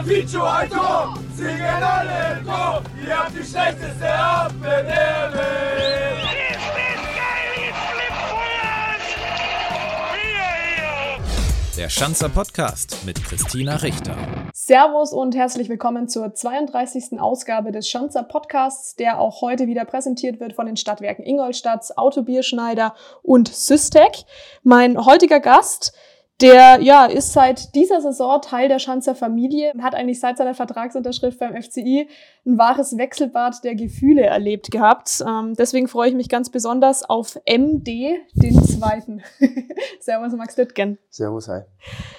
Ein ein Tor, singen alle im Chor. Ihr habt die schlechteste Abwehr der Welt. Ist das geil, jetzt flippt Vollgas! Hier, hier! Der Schanzer Podcast mit Christina Richter. Servus und herzlich willkommen zur 32. Ausgabe des Schanzer Podcasts, der auch heute wieder präsentiert wird von den Stadtwerken Ingolstadt, Autobierschneider und Systec. Mein heutiger Gast der ja ist seit dieser Saison Teil der Schanzer Familie und hat eigentlich seit seiner Vertragsunterschrift beim FCI ein wahres Wechselbad der Gefühle erlebt gehabt. Ähm, deswegen freue ich mich ganz besonders auf MD, den zweiten. Servus Max Littgen. Servus, hi.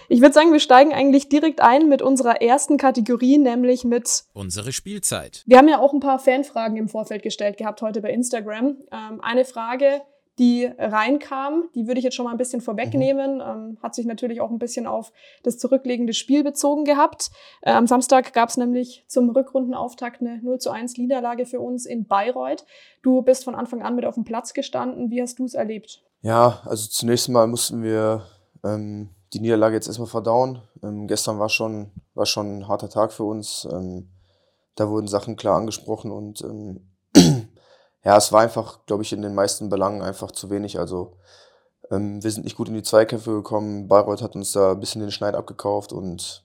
Ich würde sagen, wir steigen eigentlich direkt ein mit unserer ersten Kategorie, nämlich mit Unsere Spielzeit. Wir haben ja auch ein paar Fanfragen im Vorfeld gestellt gehabt heute bei Instagram. Ähm, eine Frage, die reinkam. Die würde ich jetzt schon mal ein bisschen vorwegnehmen. Mhm. Ähm, hat sich natürlich auch ein bisschen auf das zurückliegende Spiel bezogen gehabt. Äh, am Samstag gab es nämlich zum Rückrundenauftakt eine 0 zu 1 Niederlage für uns in Bayreuth. Du bist von Anfang an mit auf dem Platz gestanden. Wie hast du es erlebt? Ja, also zunächst mal mussten wir ähm, die Niederlage jetzt erstmal verdauen. Ähm, gestern war schon, war schon ein harter Tag für uns. Ähm, da wurden Sachen klar angesprochen und ähm, ja, es war einfach, glaube ich, in den meisten Belangen einfach zu wenig. Also ähm, wir sind nicht gut in die Zweikämpfe gekommen. Bayreuth hat uns da ein bisschen den Schneid abgekauft und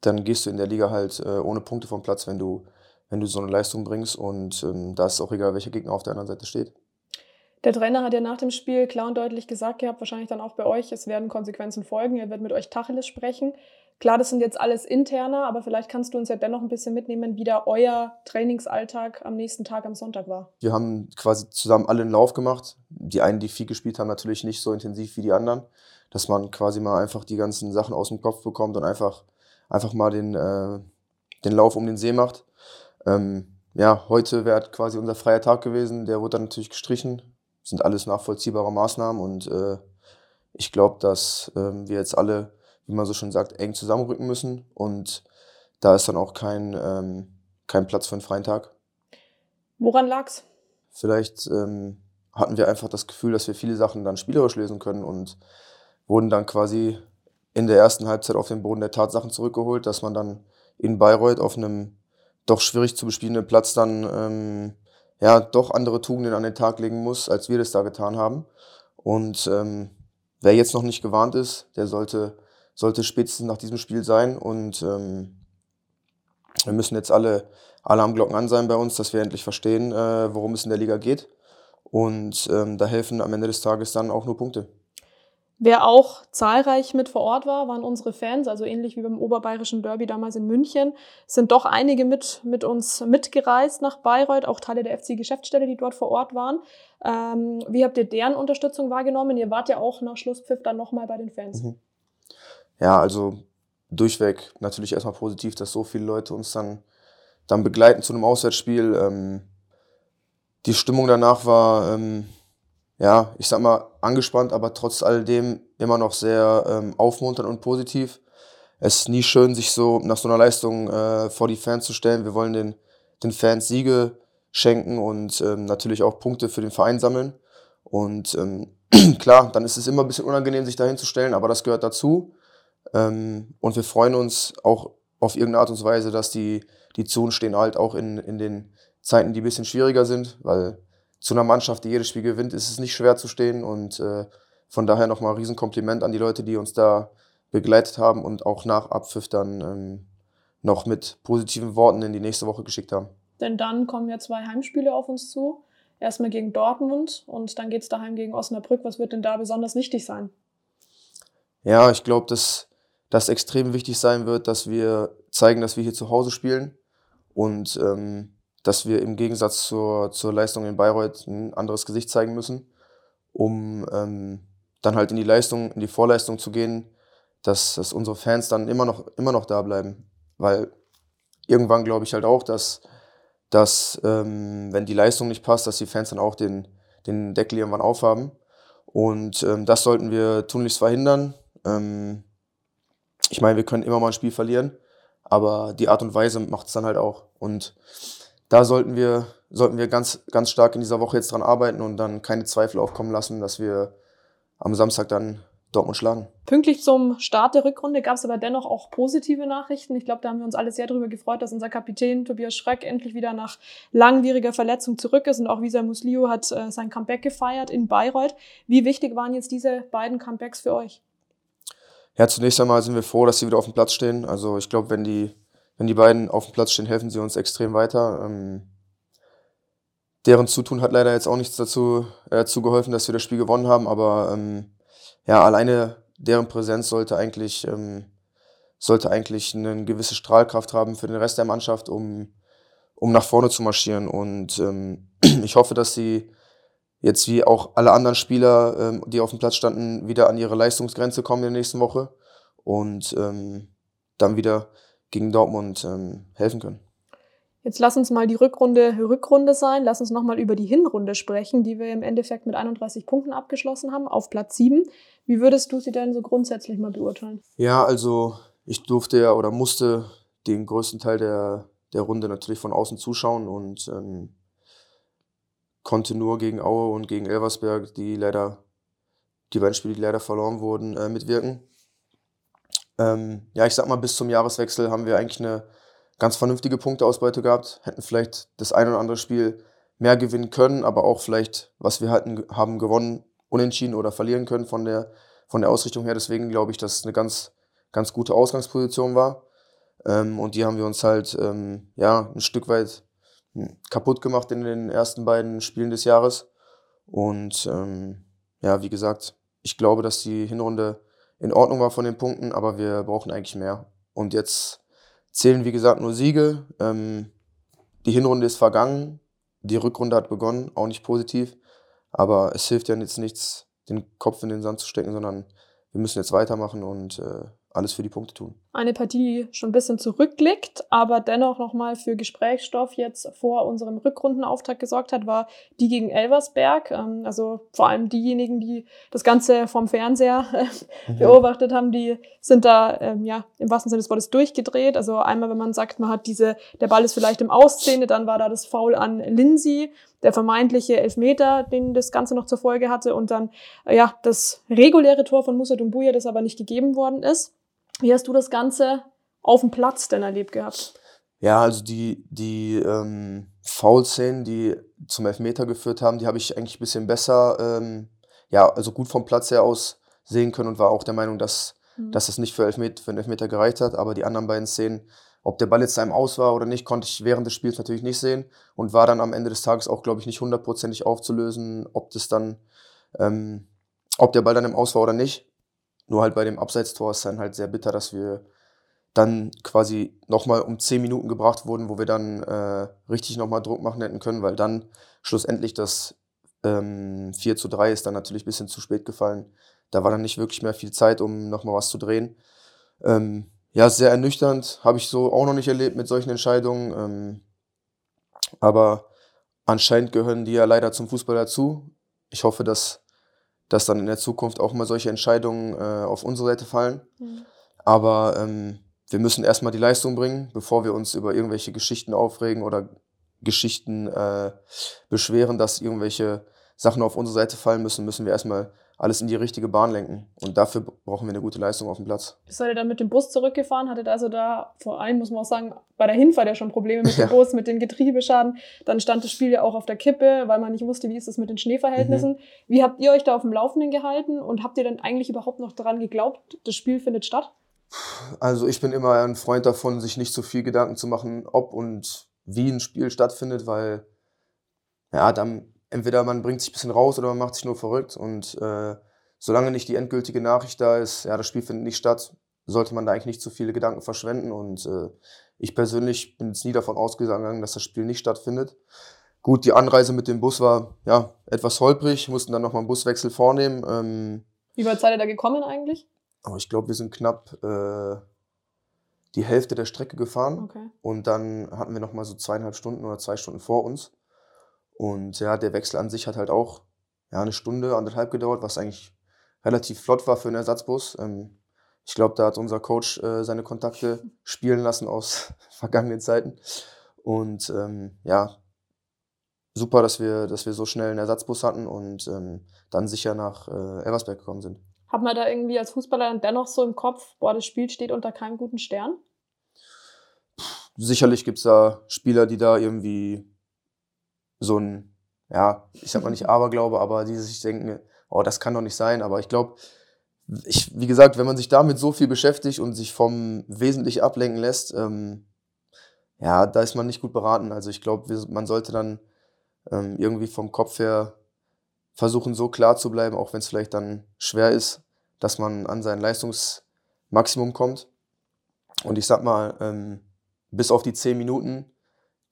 dann gehst du in der Liga halt äh, ohne Punkte vom Platz, wenn du, wenn du so eine Leistung bringst. Und ähm, da ist es auch egal, welcher Gegner auf der anderen Seite steht. Der Trainer hat ja nach dem Spiel klar und deutlich gesagt gehabt, wahrscheinlich dann auch bei euch, es werden Konsequenzen folgen, er wird mit euch Tacheles sprechen. Klar, das sind jetzt alles interner, aber vielleicht kannst du uns ja dennoch ein bisschen mitnehmen, wie da euer Trainingsalltag am nächsten Tag am Sonntag war. Wir haben quasi zusammen alle einen Lauf gemacht. Die einen, die viel gespielt haben, natürlich nicht so intensiv wie die anderen. Dass man quasi mal einfach die ganzen Sachen aus dem Kopf bekommt und einfach, einfach mal den, äh, den Lauf um den See macht. Ähm, ja, heute wäre quasi unser freier Tag gewesen. Der wurde dann natürlich gestrichen. Sind alles nachvollziehbare Maßnahmen und äh, ich glaube, dass äh, wir jetzt alle wie man so schon sagt, eng zusammenrücken müssen. Und da ist dann auch kein, ähm, kein Platz für einen freien Tag. Woran lag's? Vielleicht ähm, hatten wir einfach das Gefühl, dass wir viele Sachen dann spielerisch lösen können und wurden dann quasi in der ersten Halbzeit auf den Boden der Tatsachen zurückgeholt, dass man dann in Bayreuth auf einem doch schwierig zu bespielenden Platz dann ähm, ja doch andere Tugenden an den Tag legen muss, als wir das da getan haben. Und ähm, wer jetzt noch nicht gewarnt ist, der sollte sollte spätestens nach diesem Spiel sein. Und ähm, wir müssen jetzt alle Alarmglocken an sein bei uns, dass wir endlich verstehen, äh, worum es in der Liga geht. Und ähm, da helfen am Ende des Tages dann auch nur Punkte. Wer auch zahlreich mit vor Ort war, waren unsere Fans, also ähnlich wie beim Oberbayerischen Derby damals in München, sind doch einige mit, mit uns mitgereist nach Bayreuth, auch Teile der FC-Geschäftsstelle, die dort vor Ort waren. Ähm, wie habt ihr deren Unterstützung wahrgenommen? Ihr wart ja auch nach Schlusspfiff dann nochmal bei den Fans. Mhm ja, also durchweg natürlich erstmal positiv, dass so viele Leute uns dann, dann begleiten zu einem Auswärtsspiel. Ähm, die Stimmung danach war, ähm, ja, ich sag mal, angespannt, aber trotz alledem immer noch sehr ähm, aufmunternd und positiv. Es ist nie schön, sich so nach so einer Leistung äh, vor die Fans zu stellen. Wir wollen den, den Fans Siege schenken und ähm, natürlich auch Punkte für den Verein sammeln. Und ähm, klar, dann ist es immer ein bisschen unangenehm, sich dahin zu stellen, aber das gehört dazu. Ähm, und wir freuen uns auch auf irgendeine Art und Weise, dass die, die uns stehen halt auch in, in den Zeiten, die ein bisschen schwieriger sind, weil zu einer Mannschaft, die jedes Spiel gewinnt, ist es nicht schwer zu stehen und äh, von daher nochmal ein Riesenkompliment an die Leute, die uns da begleitet haben und auch nach Abpfiff dann ähm, noch mit positiven Worten in die nächste Woche geschickt haben. Denn dann kommen ja zwei Heimspiele auf uns zu. Erstmal gegen Dortmund und dann geht es daheim gegen Osnabrück. Was wird denn da besonders wichtig sein? Ja, ich glaube, dass das extrem wichtig sein wird, dass wir zeigen, dass wir hier zu Hause spielen und ähm, dass wir im Gegensatz zur, zur Leistung in Bayreuth ein anderes Gesicht zeigen müssen, um ähm, dann halt in die Leistung, in die Vorleistung zu gehen, dass, dass unsere Fans dann immer noch, immer noch da bleiben. Weil irgendwann glaube ich halt auch, dass, dass ähm, wenn die Leistung nicht passt, dass die Fans dann auch den, den Deckel irgendwann aufhaben. Und ähm, das sollten wir tunlichst verhindern. Ähm, ich meine, wir können immer mal ein Spiel verlieren, aber die Art und Weise macht es dann halt auch. Und da sollten wir, sollten wir ganz, ganz stark in dieser Woche jetzt dran arbeiten und dann keine Zweifel aufkommen lassen, dass wir am Samstag dann Dortmund schlagen. Pünktlich zum Start der Rückrunde gab es aber dennoch auch positive Nachrichten. Ich glaube, da haben wir uns alle sehr darüber gefreut, dass unser Kapitän Tobias Schreck endlich wieder nach langwieriger Verletzung zurück ist und auch Visa Muslio hat äh, sein Comeback gefeiert in Bayreuth. Wie wichtig waren jetzt diese beiden Comebacks für euch? Ja, zunächst einmal sind wir froh, dass sie wieder auf dem Platz stehen. Also ich glaube, wenn die, wenn die beiden auf dem Platz stehen, helfen sie uns extrem weiter. Ähm, deren Zutun hat leider jetzt auch nichts dazu, äh, dazu geholfen, dass wir das Spiel gewonnen haben, aber ähm, ja, alleine deren Präsenz sollte eigentlich, ähm, sollte eigentlich eine gewisse Strahlkraft haben für den Rest der Mannschaft, um, um nach vorne zu marschieren. Und ähm, ich hoffe, dass sie jetzt wie auch alle anderen Spieler, ähm, die auf dem Platz standen, wieder an ihre Leistungsgrenze kommen in der nächsten Woche und ähm, dann wieder gegen Dortmund ähm, helfen können. Jetzt lass uns mal die Rückrunde Rückrunde sein. Lass uns nochmal über die Hinrunde sprechen, die wir im Endeffekt mit 31 Punkten abgeschlossen haben, auf Platz 7. Wie würdest du sie denn so grundsätzlich mal beurteilen? Ja, also ich durfte ja oder musste den größten Teil der, der Runde natürlich von außen zuschauen und ähm, konnte nur gegen Aue und gegen Elversberg, die leider, die beiden Spiele, die leider verloren wurden, äh, mitwirken. Ähm, ja, ich sag mal, bis zum Jahreswechsel haben wir eigentlich eine ganz vernünftige Punkteausbeute gehabt, hätten vielleicht das ein oder andere Spiel mehr gewinnen können, aber auch vielleicht, was wir hatten, haben gewonnen, unentschieden oder verlieren können von der, von der Ausrichtung her. Deswegen glaube ich, dass es eine ganz, ganz gute Ausgangsposition war. Ähm, und die haben wir uns halt ähm, ja, ein Stück weit kaputt gemacht in den ersten beiden Spielen des Jahres. Und ähm, ja, wie gesagt, ich glaube, dass die Hinrunde in Ordnung war von den Punkten, aber wir brauchen eigentlich mehr. Und jetzt zählen, wie gesagt, nur Siege. Ähm, die Hinrunde ist vergangen, die Rückrunde hat begonnen, auch nicht positiv. Aber es hilft ja jetzt nichts, den Kopf in den Sand zu stecken, sondern wir müssen jetzt weitermachen und äh, alles für die Punkte tun. Eine Partie, die schon ein bisschen zurückliegt, aber dennoch nochmal für Gesprächsstoff jetzt vor unserem Rückrundenauftakt gesorgt hat, war die gegen Elversberg. Ähm, also vor allem diejenigen, die das Ganze vom Fernseher mhm. beobachtet haben, die sind da ähm, ja im wahrsten Sinne des Wortes durchgedreht. Also einmal, wenn man sagt, man hat diese, der Ball ist vielleicht im Ausszene, dann war da das Foul an Lindsay der vermeintliche Elfmeter, den das Ganze noch zur Folge hatte und dann äh, ja das reguläre Tor von Musa Dumbuya, das aber nicht gegeben worden ist. Wie hast du das Ganze auf dem Platz denn erlebt gehabt? Ja, also die, die ähm, Foul-Szenen, die zum Elfmeter geführt haben, die habe ich eigentlich ein bisschen besser, ähm, ja, also gut vom Platz her aus sehen können und war auch der Meinung, dass, mhm. dass es nicht für, Elfmeter, für einen Elfmeter gereicht hat. Aber die anderen beiden Szenen, ob der Ball jetzt einem aus war oder nicht, konnte ich während des Spiels natürlich nicht sehen und war dann am Ende des Tages auch, glaube ich, nicht hundertprozentig aufzulösen, ob das dann, ähm, ob der Ball dann im Aus war oder nicht. Nur halt bei dem Abseitstor ist dann halt sehr bitter, dass wir dann quasi nochmal um zehn Minuten gebracht wurden, wo wir dann äh, richtig nochmal Druck machen hätten können, weil dann schlussendlich das ähm, 4 zu 3 ist dann natürlich ein bisschen zu spät gefallen. Da war dann nicht wirklich mehr viel Zeit, um nochmal was zu drehen. Ähm, ja, sehr ernüchternd, habe ich so auch noch nicht erlebt mit solchen Entscheidungen. Ähm, aber anscheinend gehören die ja leider zum Fußball dazu. Ich hoffe, dass, dass dann in der Zukunft auch mal solche Entscheidungen äh, auf unsere Seite fallen. Mhm. Aber ähm, wir müssen erstmal die Leistung bringen, bevor wir uns über irgendwelche Geschichten aufregen oder Geschichten äh, beschweren, dass irgendwelche Sachen auf unsere Seite fallen müssen, müssen wir erstmal alles in die richtige Bahn lenken. Und dafür brauchen wir eine gute Leistung auf dem Platz. Seid ihr dann mit dem Bus zurückgefahren? Hattet also da vor allem, muss man auch sagen, bei der Hinfahrt ja schon Probleme mit dem ja. Bus, mit den Getriebeschaden. Dann stand das Spiel ja auch auf der Kippe, weil man nicht wusste, wie ist es mit den Schneeverhältnissen. Mhm. Wie habt ihr euch da auf dem Laufenden gehalten und habt ihr denn eigentlich überhaupt noch daran geglaubt, das Spiel findet statt? Also ich bin immer ein Freund davon, sich nicht so viel Gedanken zu machen, ob und wie ein Spiel stattfindet, weil ja, dann entweder man bringt sich ein bisschen raus oder man macht sich nur verrückt. Und äh, solange nicht die endgültige Nachricht da ist, ja, das Spiel findet nicht statt, sollte man da eigentlich nicht zu viele Gedanken verschwenden. Und äh, ich persönlich bin jetzt nie davon ausgegangen, dass das Spiel nicht stattfindet. Gut, die Anreise mit dem Bus war ja etwas holprig, mussten dann nochmal einen Buswechsel vornehmen. Ähm, Wie weit seid ihr da gekommen eigentlich? Aber ich glaube, wir sind knapp äh, die Hälfte der Strecke gefahren. Okay. Und dann hatten wir nochmal so zweieinhalb Stunden oder zwei Stunden vor uns. Und ja, der Wechsel an sich hat halt auch ja, eine Stunde, anderthalb gedauert, was eigentlich relativ flott war für einen Ersatzbus. Ähm, ich glaube, da hat unser Coach äh, seine Kontakte spielen lassen aus vergangenen Zeiten. Und ähm, ja, super, dass wir, dass wir so schnell einen Ersatzbus hatten und ähm, dann sicher nach äh, Elversberg gekommen sind. Hat man da irgendwie als Fußballer dann dennoch so im Kopf, boah, das Spiel steht unter keinem guten Stern? Sicherlich gibt es da Spieler, die da irgendwie so ein, ja, ich sag mal nicht Aberglaube, aber die sich denken, oh, das kann doch nicht sein. Aber ich glaube, ich, wie gesagt, wenn man sich damit so viel beschäftigt und sich vom Wesentlich ablenken lässt, ähm, ja, da ist man nicht gut beraten. Also ich glaube, man sollte dann ähm, irgendwie vom Kopf her versuchen, so klar zu bleiben, auch wenn es vielleicht dann schwer ist, dass man an sein Leistungsmaximum kommt. Und ich sag mal, ähm, bis auf die zehn Minuten,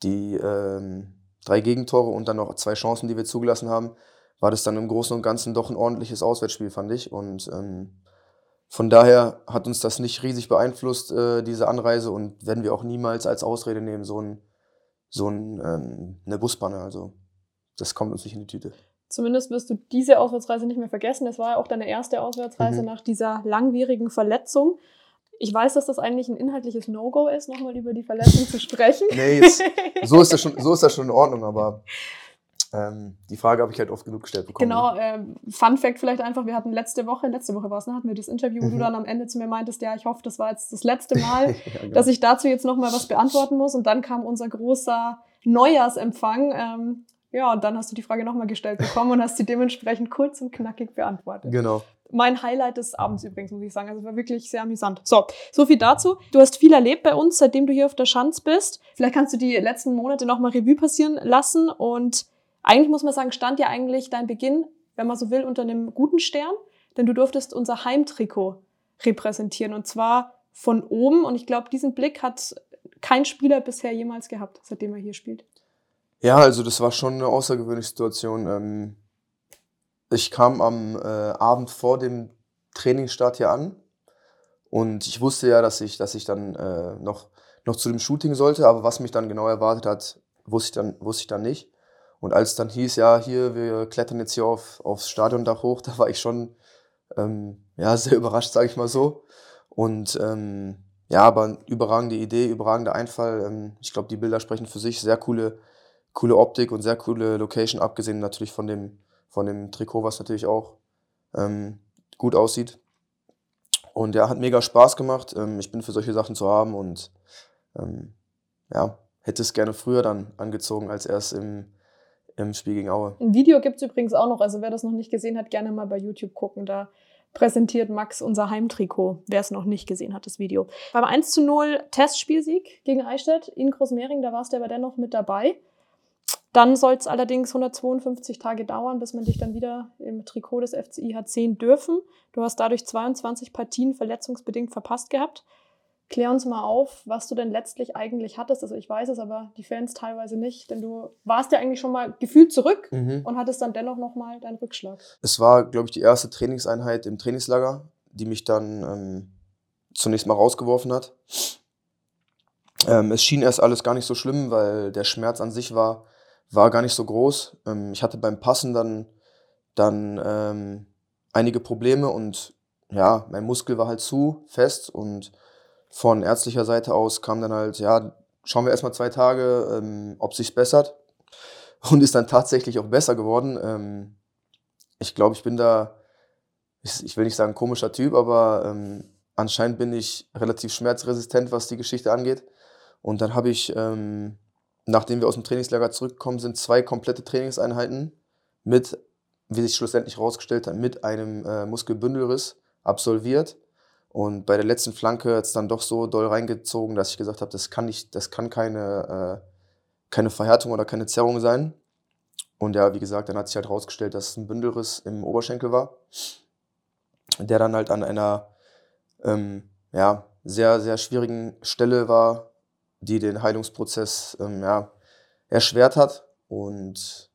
die ähm, drei Gegentore und dann noch zwei Chancen, die wir zugelassen haben, war das dann im Großen und Ganzen doch ein ordentliches Auswärtsspiel, fand ich. Und ähm, von daher hat uns das nicht riesig beeinflusst, äh, diese Anreise, und werden wir auch niemals als Ausrede nehmen, so, ein, so ein, ähm, eine Busbanne. Also das kommt uns nicht in die Tüte. Zumindest wirst du diese Auswärtsreise nicht mehr vergessen. Es war ja auch deine erste Auswärtsreise Mhm. nach dieser langwierigen Verletzung. Ich weiß, dass das eigentlich ein inhaltliches No-Go ist, nochmal über die Verletzung zu sprechen. Nee, jetzt, so, ist das schon, so ist das schon in Ordnung, aber ähm, die Frage habe ich halt oft genug gestellt bekommen. Genau, ähm, Fun Fact vielleicht einfach, wir hatten letzte Woche, letzte Woche war es, ne, hatten wir das Interview, wo du Mhm. dann am Ende zu mir meintest, ja, ich hoffe, das war jetzt das letzte Mal, ja, genau. dass ich dazu jetzt nochmal was beantworten muss. Und dann kam unser großer Neujahrsempfang. Ähm, ja, und dann hast du die Frage nochmal gestellt bekommen und hast sie dementsprechend kurz und knackig beantwortet. Genau. Mein Highlight des Abends übrigens, muss ich sagen. Also war wirklich sehr amüsant. So, so viel dazu. Du hast viel erlebt bei uns, seitdem du hier auf der Schanz bist. Vielleicht kannst du die letzten Monate nochmal Revue passieren lassen. Und eigentlich muss man sagen, stand ja eigentlich dein Beginn, wenn man so will, unter einem guten Stern. Denn du durftest unser Heimtrikot repräsentieren. Und zwar von oben. Und ich glaube, diesen Blick hat kein Spieler bisher jemals gehabt, seitdem er hier spielt. Ja, also das war schon eine außergewöhnliche Situation. Ähm, ich kam am äh, Abend vor dem Trainingsstart hier an und ich wusste ja, dass ich, dass ich dann äh, noch, noch zu dem Shooting sollte, aber was mich dann genau erwartet hat, wusste ich dann, wusste ich dann nicht. Und als dann hieß, ja, hier, wir klettern jetzt hier auf, aufs Stadiondach hoch, da war ich schon ähm, ja, sehr überrascht, sage ich mal so. Und ähm, ja, aber überragende Idee, überragender Einfall. Ähm, ich glaube, die Bilder sprechen für sich. Sehr coole, coole Optik und sehr coole Location, abgesehen natürlich von dem, von dem Trikot, was natürlich auch ähm, gut aussieht. Und ja, hat mega Spaß gemacht. Ähm, ich bin für solche Sachen zu haben und ähm, ja, hätte es gerne früher dann angezogen als erst im, im Spiel gegen Aue. Ein Video gibt's übrigens auch noch. Also wer das noch nicht gesehen hat, gerne mal bei YouTube gucken. Da präsentiert Max unser Heimtrikot, wer es noch nicht gesehen hat, das Video. Beim 1 zu 0 Testspielsieg gegen Eichstätt in Großmehring, da warst du aber dennoch mit dabei. Dann soll es allerdings 152 Tage dauern, bis man dich dann wieder im Trikot des FCI hat sehen dürfen. Du hast dadurch 22 Partien verletzungsbedingt verpasst gehabt. Klär uns mal auf, was du denn letztlich eigentlich hattest. Also ich weiß es, aber die Fans teilweise nicht, denn du warst ja eigentlich schon mal gefühlt zurück Mhm. und hattest dann dennoch nochmal deinen Rückschlag. Es war, glaube ich, die erste Trainingseinheit im Trainingslager, die mich dann ähm, zunächst mal rausgeworfen hat. Ähm, es schien erst alles gar nicht so schlimm, weil der Schmerz an sich war, war gar nicht so groß. Ähm, ich hatte beim Passen dann, dann ähm, einige Probleme und ja, mein Muskel war halt zu fest und von ärztlicher Seite aus kam dann halt, ja, schauen wir erstmal zwei Tage, ähm, ob sich's bessert. Und ist dann tatsächlich auch besser geworden. Ähm, ich glaube, ich bin da, ich, ich will nicht sagen komischer Typ, aber ähm, anscheinend bin ich relativ schmerzresistent, was die Geschichte angeht. Und dann habe ich, ähm, nachdem wir aus dem Trainingslager zurückgekommen sind, zwei komplette Trainingseinheiten mit, wie sich schlussendlich herausgestellt hat, mit einem äh, Muskelbündelriss absolviert. Und bei der letzten Flanke hat es dann doch so doll reingezogen, dass ich gesagt habe, das kann nicht, das kann keine, äh, keine Verhärtung oder keine Zerrung sein. Und ja, wie gesagt, dann hat sich halt herausgestellt, dass es ein Bündelriss im Oberschenkel war, der dann halt an einer ähm, ja, sehr, sehr schwierigen Stelle war, die den Heilungsprozess ähm, ja, erschwert hat. Und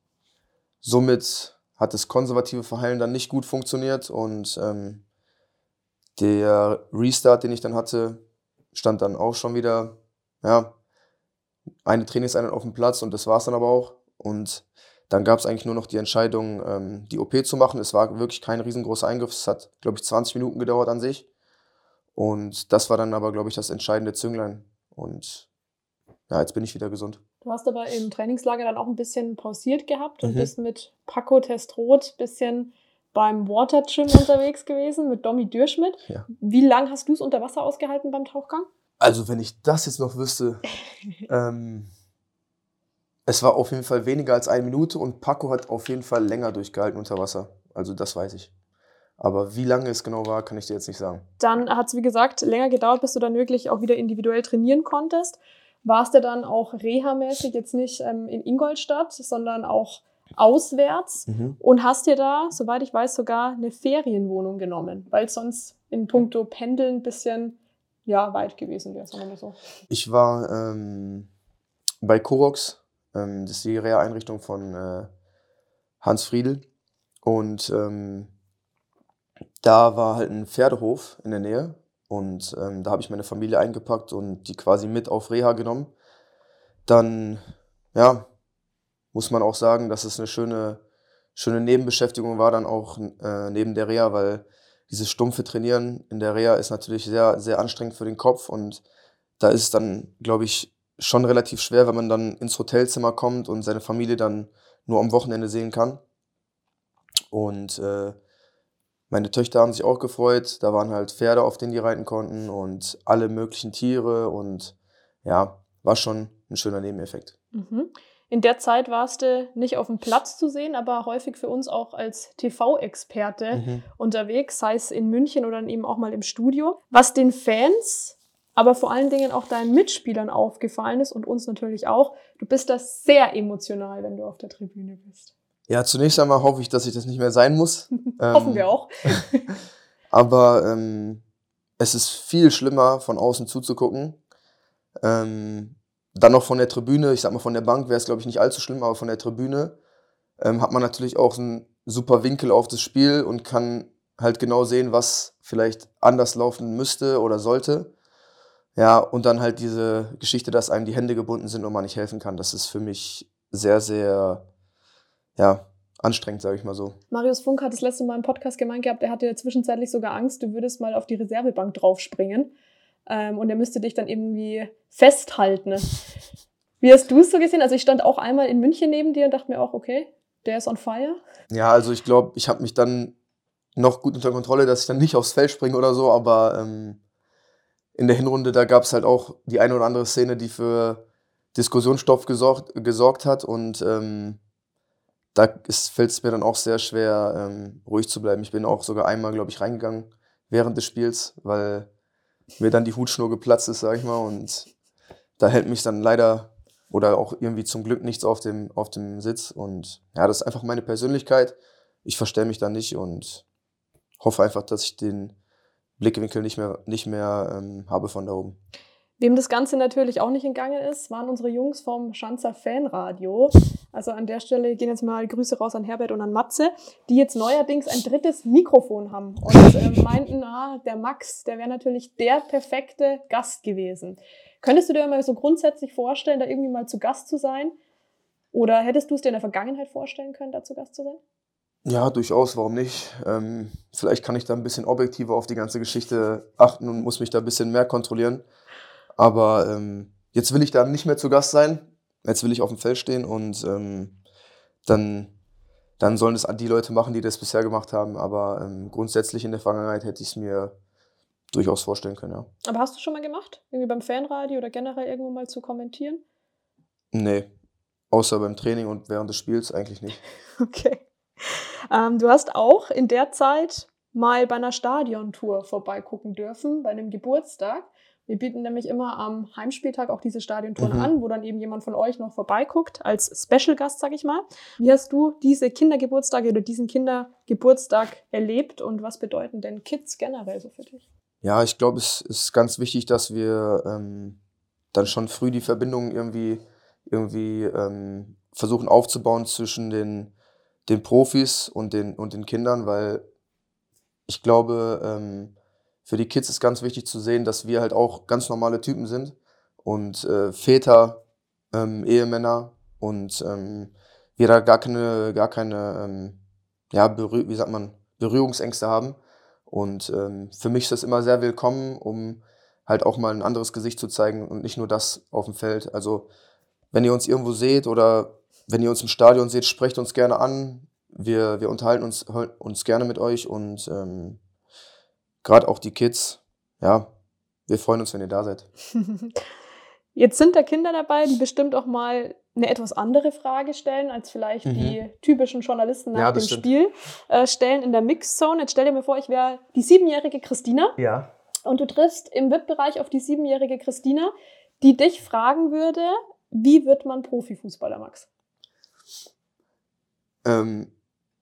somit hat das konservative Verheilen dann nicht gut funktioniert und ähm, der Restart, den ich dann hatte, stand dann auch schon wieder, ja, eine Trainingseinheit auf dem Platz und das war es dann aber auch. Und dann gab es eigentlich nur noch die Entscheidung, ähm, die OP zu machen. Es war wirklich kein riesengroßer Eingriff. Es hat, glaube ich, 20 Minuten gedauert an sich. Und das war dann aber, glaube ich, das entscheidende Zünglein. Und ja, jetzt bin ich wieder gesund. Du hast aber im Trainingslager dann auch ein bisschen pausiert gehabt und Mhm. bist mit Paco Testrot ein bisschen beim Water Gym unterwegs gewesen mit Domi Dürschmidt. Ja. Wie lang hast du es unter Wasser ausgehalten beim Tauchgang? Also, wenn ich das jetzt noch wüsste, ähm, es war auf jeden Fall weniger als eine Minute und Paco hat auf jeden Fall länger durchgehalten unter Wasser. Also, das weiß ich. Aber wie lange es genau war, kann ich dir jetzt nicht sagen. Dann hat es, wie gesagt, länger gedauert, bis du dann wirklich auch wieder individuell trainieren konntest. Warst du dann auch reha-mäßig jetzt nicht ähm, in Ingolstadt, sondern auch auswärts und hast dir da, soweit ich weiß, sogar eine Ferienwohnung genommen, weil es sonst in puncto Pendeln ein bisschen ja, weit gewesen wäre, sagen wir mal so. Ich war ähm, bei Korox, ähm, das ist die Reha-Einrichtung von äh, Hans Friedel. Und ähm, da war halt ein Pferdehof in der Nähe. Und ähm, da habe ich meine Familie eingepackt und die quasi mit auf Reha genommen. Dann, ja, muss man auch sagen, dass es eine schöne, schöne Nebenbeschäftigung war, dann auch äh, neben der Reha, weil dieses stumpfe Trainieren in der Reha ist natürlich sehr, sehr anstrengend für den Kopf und da ist es dann, glaube ich, schon relativ schwer, wenn man dann ins Hotelzimmer kommt und seine Familie dann nur am Wochenende sehen kann. Und äh, meine Töchter haben sich auch gefreut. Da waren halt Pferde, auf denen die reiten konnten und alle möglichen Tiere und ja, war schon ein schöner Nebeneffekt. Mhm. In der Zeit warst du nicht auf dem Platz zu sehen, aber häufig für uns auch als TV-Experte Mhm. unterwegs, sei es in München oder dann eben auch mal im Studio. Was den Fans, aber vor allen Dingen auch deinen Mitspielern aufgefallen ist und uns natürlich auch, du bist da sehr emotional, wenn du auf der Tribüne bist. Ja, zunächst einmal hoffe ich, dass ich das nicht mehr sein muss. Hoffen Ähm, wir auch. Aber ähm, es ist viel schlimmer, von außen zuzugucken. Ähm, dann noch von der Tribüne, ich sag mal von der Bank wäre es, glaube ich, nicht allzu schlimm, aber von der Tribüne ähm, hat man natürlich auch einen super Winkel auf das Spiel und kann halt genau sehen, was vielleicht anders laufen müsste oder sollte. Ja, und dann halt diese Geschichte, dass einem die Hände gebunden sind und man nicht helfen kann. Das ist für mich sehr, sehr, ja, anstrengend, sage ich mal so. Marius Funk hat das letzte Mal im Podcast gemeint gehabt, er hatte zwischenzeitlich sogar Angst, du würdest mal auf die Reservebank draufspringen ähm, und er müsste dich dann irgendwie festhalten. Wie hast du es so gesehen? Also ich stand auch einmal in München neben dir und dachte mir auch, okay, der ist on fire. Ja, also ich glaube, ich habe mich dann noch gut unter Kontrolle, dass ich dann nicht aufs Feld springe oder so, aber ähm, in der Hinrunde, da gab es halt auch die eine oder andere Szene, die für Diskussionsstoff gesorgt, gesorgt hat und ähm, da fällt es mir dann auch sehr schwer, ähm, ruhig zu bleiben. Ich bin auch sogar einmal, glaube ich, reingegangen während des Spiels, weil mir dann die Hutschnur geplatzt ist, sag ich mal, und da hält mich dann leider oder auch irgendwie zum Glück nichts auf dem, auf dem Sitz. Und ja, das ist einfach meine Persönlichkeit. Ich verstelle mich da nicht und hoffe einfach, dass ich den Blickwinkel nicht mehr, nicht mehr ähm, habe von da oben. Wem das Ganze natürlich auch nicht entgangen ist, waren unsere Jungs vom Schanzer Fanradio. Also an der Stelle gehen jetzt mal Grüße raus an Herbert und an Matze, die jetzt neuerdings ein drittes Mikrofon haben und äh, meinten, ah, der Max, der wäre natürlich der perfekte Gast gewesen. Könntest du dir mal so grundsätzlich vorstellen, da irgendwie mal zu Gast zu sein? Oder hättest du es dir in der Vergangenheit vorstellen können, da zu Gast zu sein? Ja, durchaus, warum nicht? Ähm, vielleicht kann ich da ein bisschen objektiver auf die ganze Geschichte achten und muss mich da ein bisschen mehr kontrollieren. Aber ähm, jetzt will ich da nicht mehr zu Gast sein. Jetzt will ich auf dem Feld stehen und ähm, dann, dann sollen es die Leute machen, die das bisher gemacht haben. Aber ähm, grundsätzlich in der Vergangenheit hätte ich es mir durchaus vorstellen können, ja. Aber hast du schon mal gemacht? Irgendwie beim Fanradio oder generell irgendwo mal zu kommentieren? Nee, außer beim Training und während des Spiels eigentlich nicht. Okay. Ähm, du hast auch in der Zeit mal bei einer Stadiontour vorbeigucken dürfen, bei einem Geburtstag. Wir bieten nämlich immer am Heimspieltag auch diese Stadiontouren Mhm. an, wo dann eben jemand von euch noch vorbeiguckt, als Special-Gast, sag ich mal. Wie hast du diese Kindergeburtstage oder diesen Kindergeburtstag erlebt und was bedeuten denn Kids generell so für dich? Ja, ich glaube, es ist ganz wichtig, dass wir ähm, dann schon früh die Verbindung irgendwie, irgendwie ähm, versuchen aufzubauen zwischen den, den Profis und den, und den Kindern, weil ich glaube, ähm, für die Kids ist ganz wichtig zu sehen, dass wir halt auch ganz normale Typen sind und äh, Väter, ähm, Ehemänner und ähm, wir da gar keine, gar keine ähm, ja, berühr wie sagt man, Berührungsängste haben. Und ähm, für mich ist das immer sehr willkommen, um halt auch mal ein anderes Gesicht zu zeigen und nicht nur das auf dem Feld. Also wenn ihr uns irgendwo seht oder wenn ihr uns im Stadion seht, sprecht uns gerne an. wir, wir unterhalten uns, uns gerne mit euch und ähm, gerade auch die Kids, ja, wir freuen uns, wenn ihr da seid. Jetzt sind da Kinder dabei, die bestimmt auch mal eine etwas andere Frage stellen, als vielleicht mhm. die typischen Journalisten nach ja, dem stimmt. Spiel äh, stellen in der Mixzone. Jetzt stell dir mir vor, ich wäre die siebenjährige Christina. Ja. Und du triffst im VIP-Bereich auf die siebenjährige Christina, die dich fragen würde, wie wird man Profifußballer, Max? Ähm,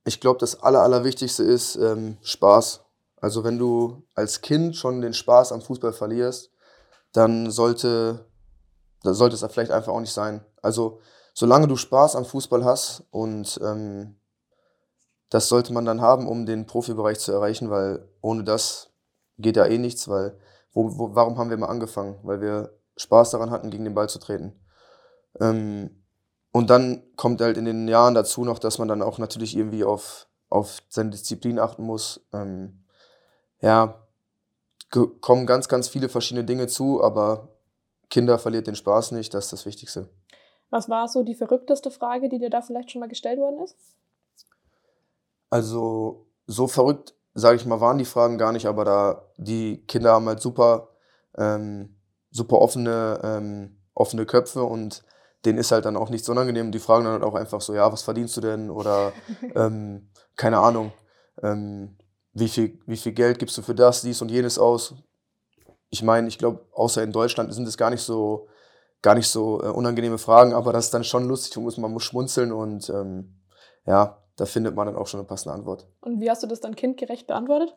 ich glaube, das Aller, Allerwichtigste ist ähm, Spaß. Also wenn du als Kind schon den Spaß am Fußball verlierst, dann sollte das sollte es vielleicht einfach auch nicht sein. Also, solange du Spaß am Fußball hast und ähm, das sollte man dann haben, um den Profibereich zu erreichen, weil ohne das geht ja eh nichts, weil wo, wo, warum haben wir mal angefangen? Weil wir Spaß daran hatten, gegen den Ball zu treten. Ähm, und dann kommt halt in den Jahren dazu noch, dass man dann auch natürlich irgendwie auf, auf seine Disziplin achten muss. Ähm, ja, kommen ganz, ganz viele verschiedene Dinge zu, aber Kinder verliert den Spaß nicht, das ist das Wichtigste. Was war so die verrückteste Frage, die dir da vielleicht schon mal gestellt worden ist? Also so verrückt, sage ich mal, waren die Fragen gar nicht, aber da die Kinder haben halt super, ähm, super offene, ähm, offene Köpfe und denen ist halt dann auch nichts unangenehm. Die fragen dann halt auch einfach so, ja, was verdienst du denn? Oder ähm, keine Ahnung, ähm, wie, viel, wie viel Geld gibst du für das, dies und jenes aus? ich meine, ich glaube, außer in Deutschland sind es gar nicht so, gar nicht so äh, unangenehme Fragen, aber das ist dann schon lustig, man muss, man muss schmunzeln und ähm, ja, da findet man dann auch schon eine passende Antwort. Und wie hast du das dann kindgerecht beantwortet?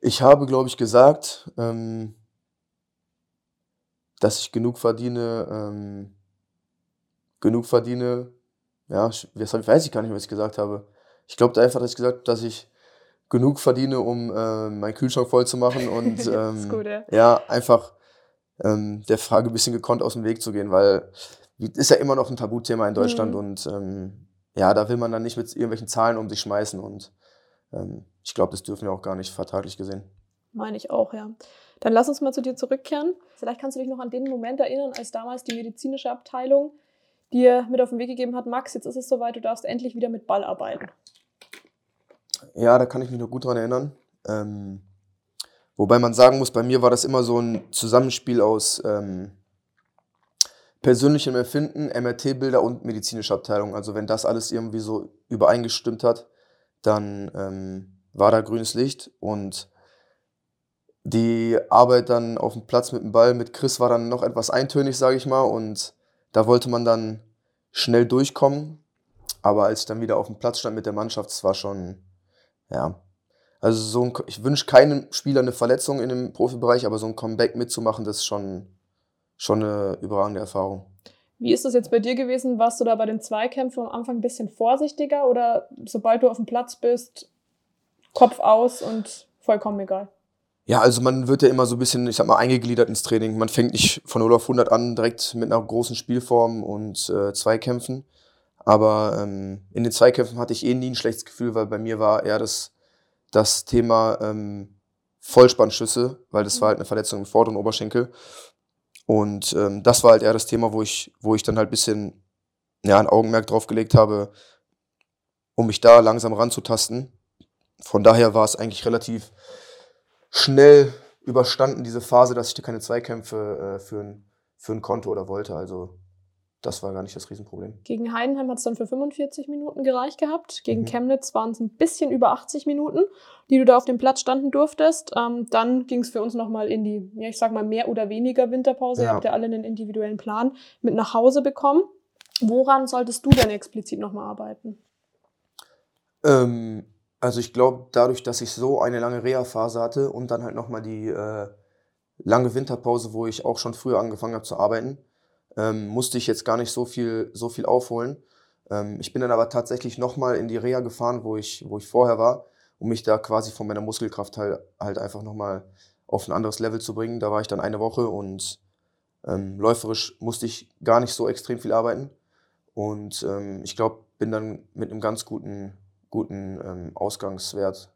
Ich habe, glaube ich, gesagt, ähm, dass ich genug verdiene, ähm, genug verdiene. Ja, das weiß ich gar nicht, was ich gesagt habe. Ich glaube einfach, dass ich gesagt dass ich genug verdiene, um äh, meinen Kühlschrank voll zu machen und ähm, gut, ja. ja. einfach ähm, der Frage ein bisschen gekonnt aus dem Weg zu gehen, weil ist ja immer noch ein Tabuthema in Deutschland mhm. und ähm, ja, da will man dann nicht mit irgendwelchen Zahlen um sich schmeißen und ähm, ich glaube, das dürfen wir auch gar nicht vertraglich gesehen. Meine ich auch, ja. Dann lass uns mal zu dir zurückkehren. Vielleicht kannst du dich noch an den Moment erinnern, als damals die medizinische Abteilung dir mit auf den Weg gegeben hat, Max, jetzt ist es soweit, du darfst endlich wieder mit Ball arbeiten. Ja, da kann ich mich noch gut dran erinnern. Ähm, wobei man sagen muss, bei mir war das immer so ein Zusammenspiel aus ähm, persönlichem Empfinden, MRT-Bilder und medizinischer Abteilung. Also wenn das alles irgendwie so übereingestimmt hat, dann ähm, war da grünes Licht und die Arbeit dann auf dem Platz mit dem Ball mit Chris war dann noch etwas eintönig, sage ich mal, und da wollte man dann schnell durchkommen. Aber als ich dann wieder auf dem Platz stand mit der Mannschaft, es war schon ja. Also so ein, ich wünsche keinem Spieler eine Verletzung in dem Profibereich, aber so ein Comeback mitzumachen, das ist schon, schon eine überragende Erfahrung. Wie ist das jetzt bei dir gewesen? Warst du da bei den Zweikämpfen am Anfang ein bisschen vorsichtiger oder sobald du auf dem Platz bist, Kopf aus und vollkommen egal? Ja, also man wird ja immer so ein bisschen, ich sag mal, eingegliedert ins Training. Man fängt nicht von 0 auf 100 an, direkt mit einer großen Spielform und äh, Zweikämpfen. Aber ähm, in den Zweikämpfen hatte ich eh nie ein schlechtes Gefühl, weil bei mir war eher das, das Thema ähm, Vollspannschüsse, weil das war halt eine Verletzung im vorderen Oberschenkel. Und ähm, das war halt eher das Thema, wo ich, wo ich dann halt ein bisschen ja, ein Augenmerk drauf gelegt habe, um mich da langsam ranzutasten. Von daher war es eigentlich relativ schnell überstanden, diese Phase, dass ich da keine Zweikämpfe äh, führen, führen konnte oder wollte. Also das war gar nicht das Riesenproblem. Gegen Heidenheim hat es dann für 45 Minuten gereicht gehabt. Gegen mhm. Chemnitz waren es ein bisschen über 80 Minuten, die du da auf dem Platz standen durftest. Ähm, dann ging es für uns nochmal in die, ja, ich sag mal, mehr oder weniger Winterpause. Ja. Ihr habt ja alle einen individuellen Plan mit nach Hause bekommen. Woran solltest du denn explizit nochmal arbeiten? Ähm, also ich glaube, dadurch, dass ich so eine lange Reha-Phase hatte und dann halt nochmal die äh, lange Winterpause, wo ich auch schon früher angefangen habe zu arbeiten, ähm, musste ich jetzt gar nicht so viel, so viel aufholen. Ähm, ich bin dann aber tatsächlich nochmal in die Reha gefahren, wo ich, wo ich vorher war, um mich da quasi von meiner Muskelkraft halt, halt einfach nochmal auf ein anderes Level zu bringen. Da war ich dann eine Woche und ähm, läuferisch musste ich gar nicht so extrem viel arbeiten. Und ähm, ich glaube, bin dann mit einem ganz guten, guten ähm, Ausgangswert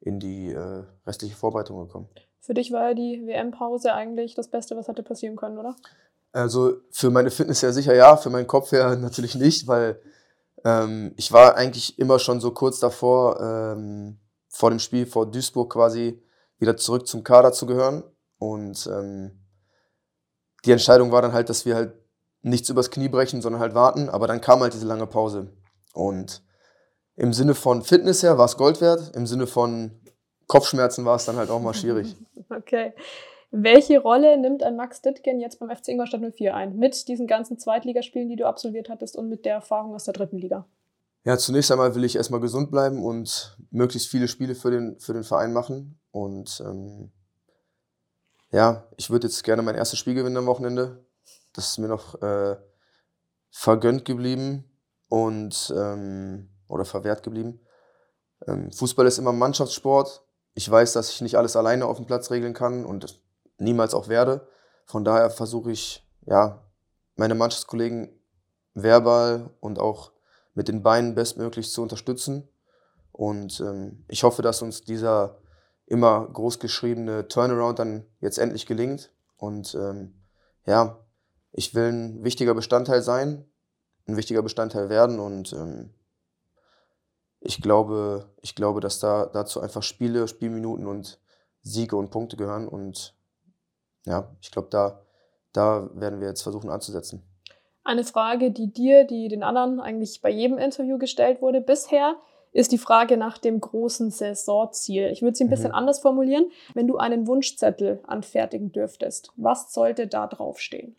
in die äh, restliche Vorbereitung gekommen. Für dich war ja die WM-Pause eigentlich das Beste, was hätte passieren können, oder? Also für meine Fitness ja sicher ja, für meinen Kopf ja natürlich nicht, weil Ähm, ich war eigentlich immer schon so kurz davor, ähm, vor dem Spiel vor Duisburg quasi wieder zurück zum Kader zu gehören. Und ähm, die Entscheidung war dann halt, dass wir halt nichts übers Knie brechen, sondern halt warten. Aber dann kam halt diese lange Pause. Und im Sinne von Fitness her war es Gold wert, im Sinne von Kopfschmerzen war es dann halt auch mal schwierig. Okay. Welche Rolle nimmt ein Max Dittgen jetzt beim FC Ingolstadt 04 ein? Mit diesen ganzen Zweitligaspielen, die du absolviert hattest und mit der Erfahrung aus der dritten Liga? Ja, zunächst einmal will ich erstmal gesund bleiben und möglichst viele Spiele für den, für den Verein machen. Und ähm, ja, ich würde jetzt gerne mein erstes Spiel gewinnen am Wochenende. Das ist mir noch äh, vergönnt geblieben und ähm, oder verwehrt geblieben. Ähm, Fußball ist immer Mannschaftssport. Ich weiß, dass ich nicht alles alleine auf dem Platz regeln kann und niemals auch werde. Von daher versuche ich, ja, meine Mannschaftskollegen verbal und auch mit den Beinen bestmöglich zu unterstützen. Und ähm, ich hoffe, dass uns dieser immer großgeschriebene Turnaround dann jetzt endlich gelingt. Und ähm, ja, ich will ein wichtiger Bestandteil sein, ein wichtiger Bestandteil werden und ähm, ich glaube, ich glaube, dass da dazu einfach Spiele, Spielminuten und Siege und Punkte gehören und ja, ich glaube, da, da werden wir jetzt versuchen anzusetzen. Eine Frage, die dir, die den anderen eigentlich bei jedem Interview gestellt wurde bisher, ist die Frage nach dem großen Saisonziel. Ich würde sie ein bisschen mhm. anders formulieren. Wenn du einen Wunschzettel anfertigen dürftest, was sollte da draufstehen?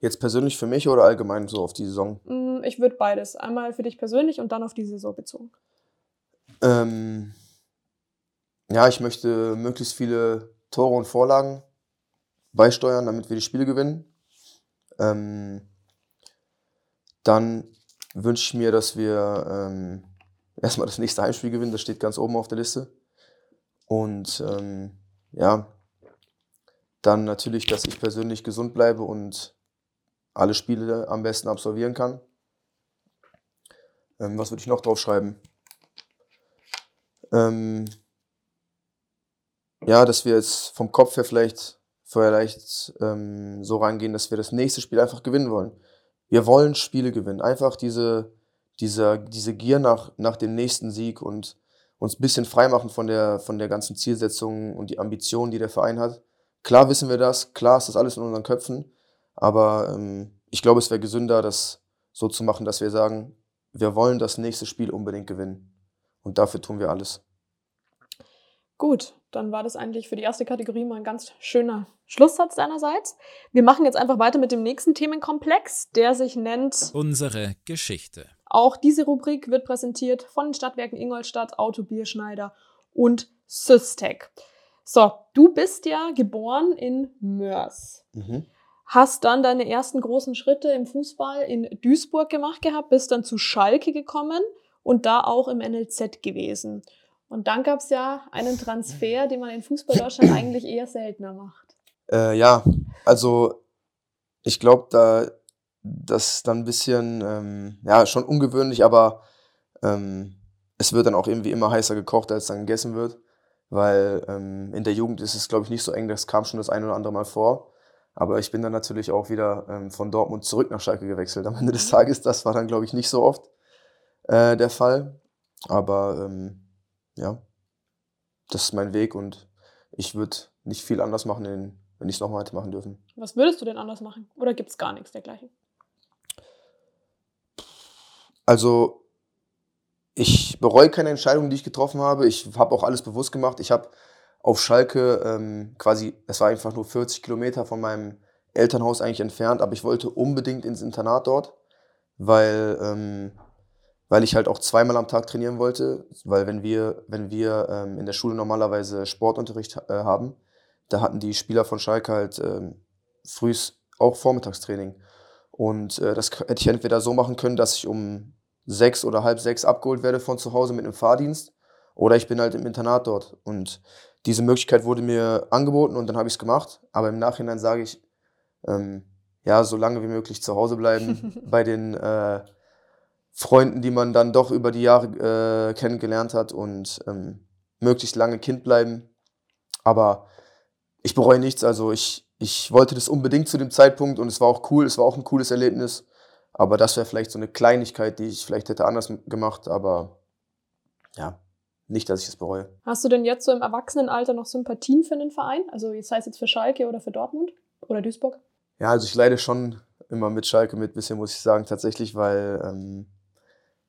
Jetzt persönlich für mich oder allgemein so auf die Saison? Mm, ich würde beides. Einmal für dich persönlich und dann auf die Saison bezogen. Ähm, ja, ich möchte möglichst viele Tore und Vorlagen beisteuern, damit wir die Spiele gewinnen. Ähm, dann wünsche ich mir, dass wir ähm, erstmal das nächste Heimspiel gewinnen. Das steht ganz oben auf der Liste. Und ähm, ja, dann natürlich, dass ich persönlich gesund bleibe und alle Spiele am besten absolvieren kann. Ähm, was würde ich noch draufschreiben? Ähm, ja, dass wir jetzt vom Kopf her vielleicht vielleicht ähm, so rangehen, dass wir das nächste Spiel einfach gewinnen wollen. Wir wollen Spiele gewinnen. Einfach diese, diese, diese Gier nach, nach dem nächsten Sieg und uns ein bisschen freimachen von der, von der ganzen Zielsetzung und die Ambition, die der Verein hat. Klar wissen wir das, klar ist das alles in unseren Köpfen, aber ähm, ich glaube, es wäre gesünder, das so zu machen, dass wir sagen, wir wollen das nächste Spiel unbedingt gewinnen. Und dafür tun wir alles. Gut, dann war das eigentlich für die erste Kategorie mal ein ganz schöner Schlusssatz deinerseits. Wir machen jetzt einfach weiter mit dem nächsten Themenkomplex, der sich nennt Unsere Geschichte. Auch diese Rubrik wird präsentiert von den Stadtwerken Ingolstadt, Auto Bierschneider und Systec. So, du bist ja geboren in Mörs. Mhm. Hast dann deine ersten großen Schritte im Fußball in Duisburg gemacht gehabt, bist dann zu Schalke gekommen und da auch im NLZ gewesen. Und dann gab es ja einen Transfer, den man in Fußball-Deutschland eigentlich eher seltener macht. Äh, ja, also ich glaube, da das ist dann ein bisschen, ähm, ja, schon ungewöhnlich, aber ähm, es wird dann auch irgendwie immer heißer gekocht, als dann gegessen wird. Weil ähm, in der Jugend ist es, glaube ich, nicht so eng, das kam schon das ein oder andere Mal vor. Aber ich bin dann natürlich auch wieder ähm, von Dortmund zurück nach Schalke gewechselt. Am Ende des Tages, das war dann, glaube ich, nicht so oft äh, der Fall. Aber ähm, ja, das ist mein Weg und ich würde nicht viel anders machen, wenn ich es nochmal hätte machen dürfen. Was würdest du denn anders machen? Oder gibt es gar nichts dergleichen? Also, ich bereue keine Entscheidung, die ich getroffen habe. Ich habe auch alles bewusst gemacht. Ich habe auf Schalke ähm, quasi, es war einfach nur 40 Kilometer von meinem Elternhaus eigentlich entfernt, aber ich wollte unbedingt ins Internat dort, weil ähm, weil ich halt auch zweimal am Tag trainieren wollte, weil wenn wir, wenn wir ähm, in der Schule normalerweise Sportunterricht äh, haben, da hatten die Spieler von Schalke halt ähm, frühs auch Vormittagstraining. Und äh, das hätte ich entweder so machen können, dass ich um sechs oder halb sechs abgeholt werde von zu Hause mit einem Fahrdienst, oder ich bin halt im Internat dort. Und diese Möglichkeit wurde mir angeboten und dann habe ich es gemacht. Aber im Nachhinein sage ich, ähm, ja, so lange wie möglich zu Hause bleiben bei den äh, Freunden, die man dann doch über die Jahre äh, kennengelernt hat und ähm, möglichst lange Kind bleiben. Aber ich bereue nichts. Also ich, ich wollte das unbedingt zu dem Zeitpunkt und es war auch cool. Es war auch ein cooles Erlebnis. Aber das wäre vielleicht so eine Kleinigkeit, die ich vielleicht hätte anders gemacht, aber ja, nicht, dass ich es bereue. Hast du denn jetzt so im Erwachsenenalter noch Sympathien für einen Verein? Also sei es jetzt für Schalke oder für Dortmund oder Duisburg? Ja, also ich leide schon immer mit Schalke mit, bisschen muss ich sagen, tatsächlich, weil ähm,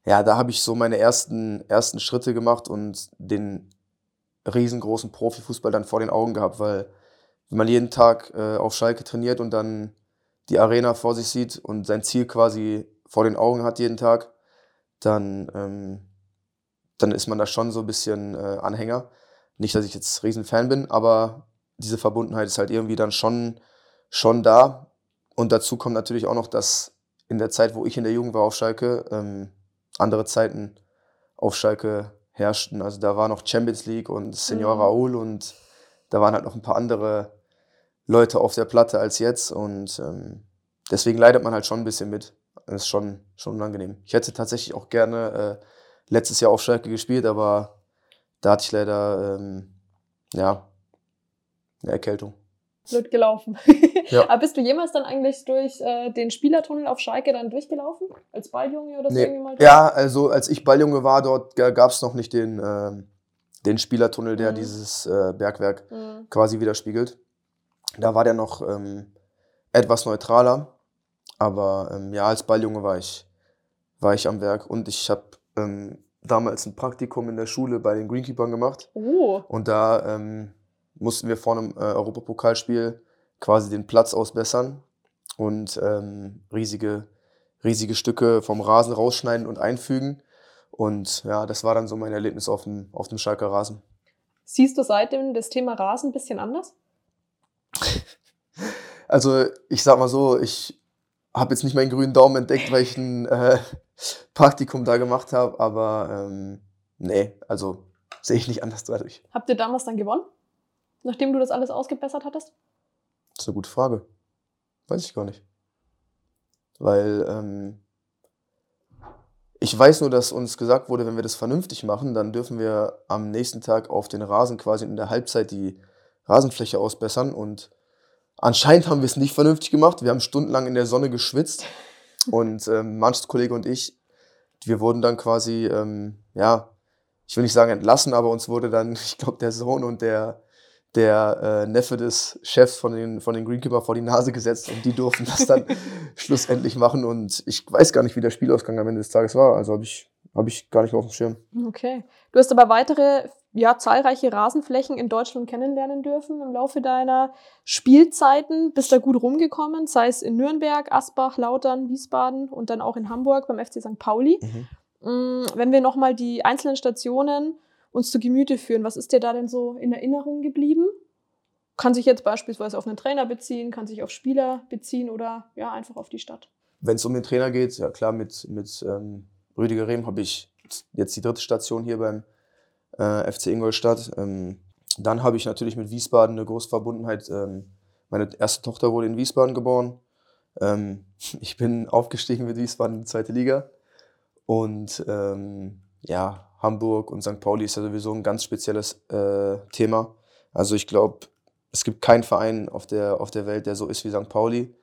ja, da habe ich so meine ersten, ersten Schritte gemacht und den riesengroßen Profifußball dann vor den Augen gehabt, weil wenn man jeden Tag äh, auf Schalke trainiert und dann die Arena vor sich sieht und sein Ziel quasi vor den Augen hat jeden Tag, dann, ähm, dann ist man da schon so ein bisschen äh, Anhänger. Nicht, dass ich jetzt Riesenfan bin, aber diese Verbundenheit ist halt irgendwie dann schon, schon da. Und dazu kommt natürlich auch noch, dass in der Zeit, wo ich in der Jugend war auf Schalke, ähm, andere Zeiten auf Schalke herrschten. Also da war noch Champions League und Senior Mhm. Raoul und da waren halt noch ein paar andere Leute auf der Platte als jetzt. Und ähm, deswegen leidet man halt schon ein bisschen mit. Das ist schon, schon unangenehm. Ich hätte tatsächlich auch gerne äh, letztes Jahr auf Schalke gespielt, aber da hatte ich leider ähm, ja, eine Erkältung. Blöd gelaufen. Ja. Aber bist du jemals dann eigentlich durch äh, den Spielertunnel auf Schalke dann durchgelaufen? Als Balljunge oder so Nee. irgendwie mal? Ja, also als ich Balljunge war, dort gab es noch nicht den, ähm, den Spielertunnel, der Mhm. dieses äh, Bergwerk Mhm. quasi widerspiegelt. Da war der noch ähm, etwas neutraler. Aber ähm, ja, als Balljunge war ich, war ich am Werk und ich habe ähm, damals ein Praktikum in der Schule bei den Greenkeepern gemacht. Oh, Und da ähm, mussten wir vor einem äh, Europapokalspiel quasi den Platz ausbessern und ähm, riesige, riesige Stücke vom Rasen rausschneiden und einfügen. Und ja, das war dann so mein Erlebnis auf dem, auf dem Schalker Rasen. siehst du seitdem das Thema Rasen ein bisschen anders? Also ich sag mal so, ich habe jetzt nicht meinen grünen Daumen entdeckt, weil ich ein äh, Praktikum da gemacht habe, aber ähm, nee, also sehe ich nicht anders dadurch. Habt ihr damals dann gewonnen? Nachdem du das alles ausgebessert hattest? Das ist eine gute Frage. Weiß ich gar nicht. Weil ähm, ich weiß nur, dass uns gesagt wurde, wenn wir das vernünftig machen, dann dürfen wir am nächsten Tag auf den Rasen quasi in der Halbzeit die Rasenfläche ausbessern. Und anscheinend haben wir es nicht vernünftig gemacht. Wir haben stundenlang in der Sonne geschwitzt. Und ähm, Mannschaftskollege und ich, wir wurden dann quasi, ähm, ja, ich will nicht sagen entlassen, aber uns wurde dann, ich glaube, der Sohn und der, der äh, Neffe des Chefs von den, von den Greenkeeper vor die Nase gesetzt und die durften das dann schlussendlich machen. Und ich weiß gar nicht, wie der Spielausgang am Ende des Tages war. Also habe ich, hab ich gar nicht mehr auf dem Schirm. Okay. Du hast aber weitere, ja, zahlreiche Rasenflächen in Deutschland kennenlernen dürfen im Laufe deiner Spielzeiten. Bist da gut rumgekommen, sei es in Nürnberg, Asbach, Lautern, Wiesbaden und dann auch in Hamburg beim FC St. Pauli. Mm, Wenn wir nochmal die einzelnen Stationen uns zu Gemüte führen, was ist dir da denn so in Erinnerung geblieben? Kann sich jetzt beispielsweise auf einen Trainer beziehen, kann sich auf Spieler beziehen oder ja, einfach auf die Stadt. Wenn es um den Trainer geht, ja klar, mit, mit ähm, Rüdiger Rehm habe ich jetzt die dritte Station hier beim äh, FC Ingolstadt. Ähm, dann habe ich natürlich mit Wiesbaden eine große Verbundenheit. Ähm, meine erste Tochter wurde in Wiesbaden geboren. Ähm, ich bin aufgestiegen mit Wiesbaden in die zweite Liga. Und ähm, ja, Hamburg und St. Pauli ist ja sowieso ein ganz spezielles äh, Thema. Also ich glaube, es gibt keinen Verein auf der, auf der Welt, der so ist wie St. Pauli.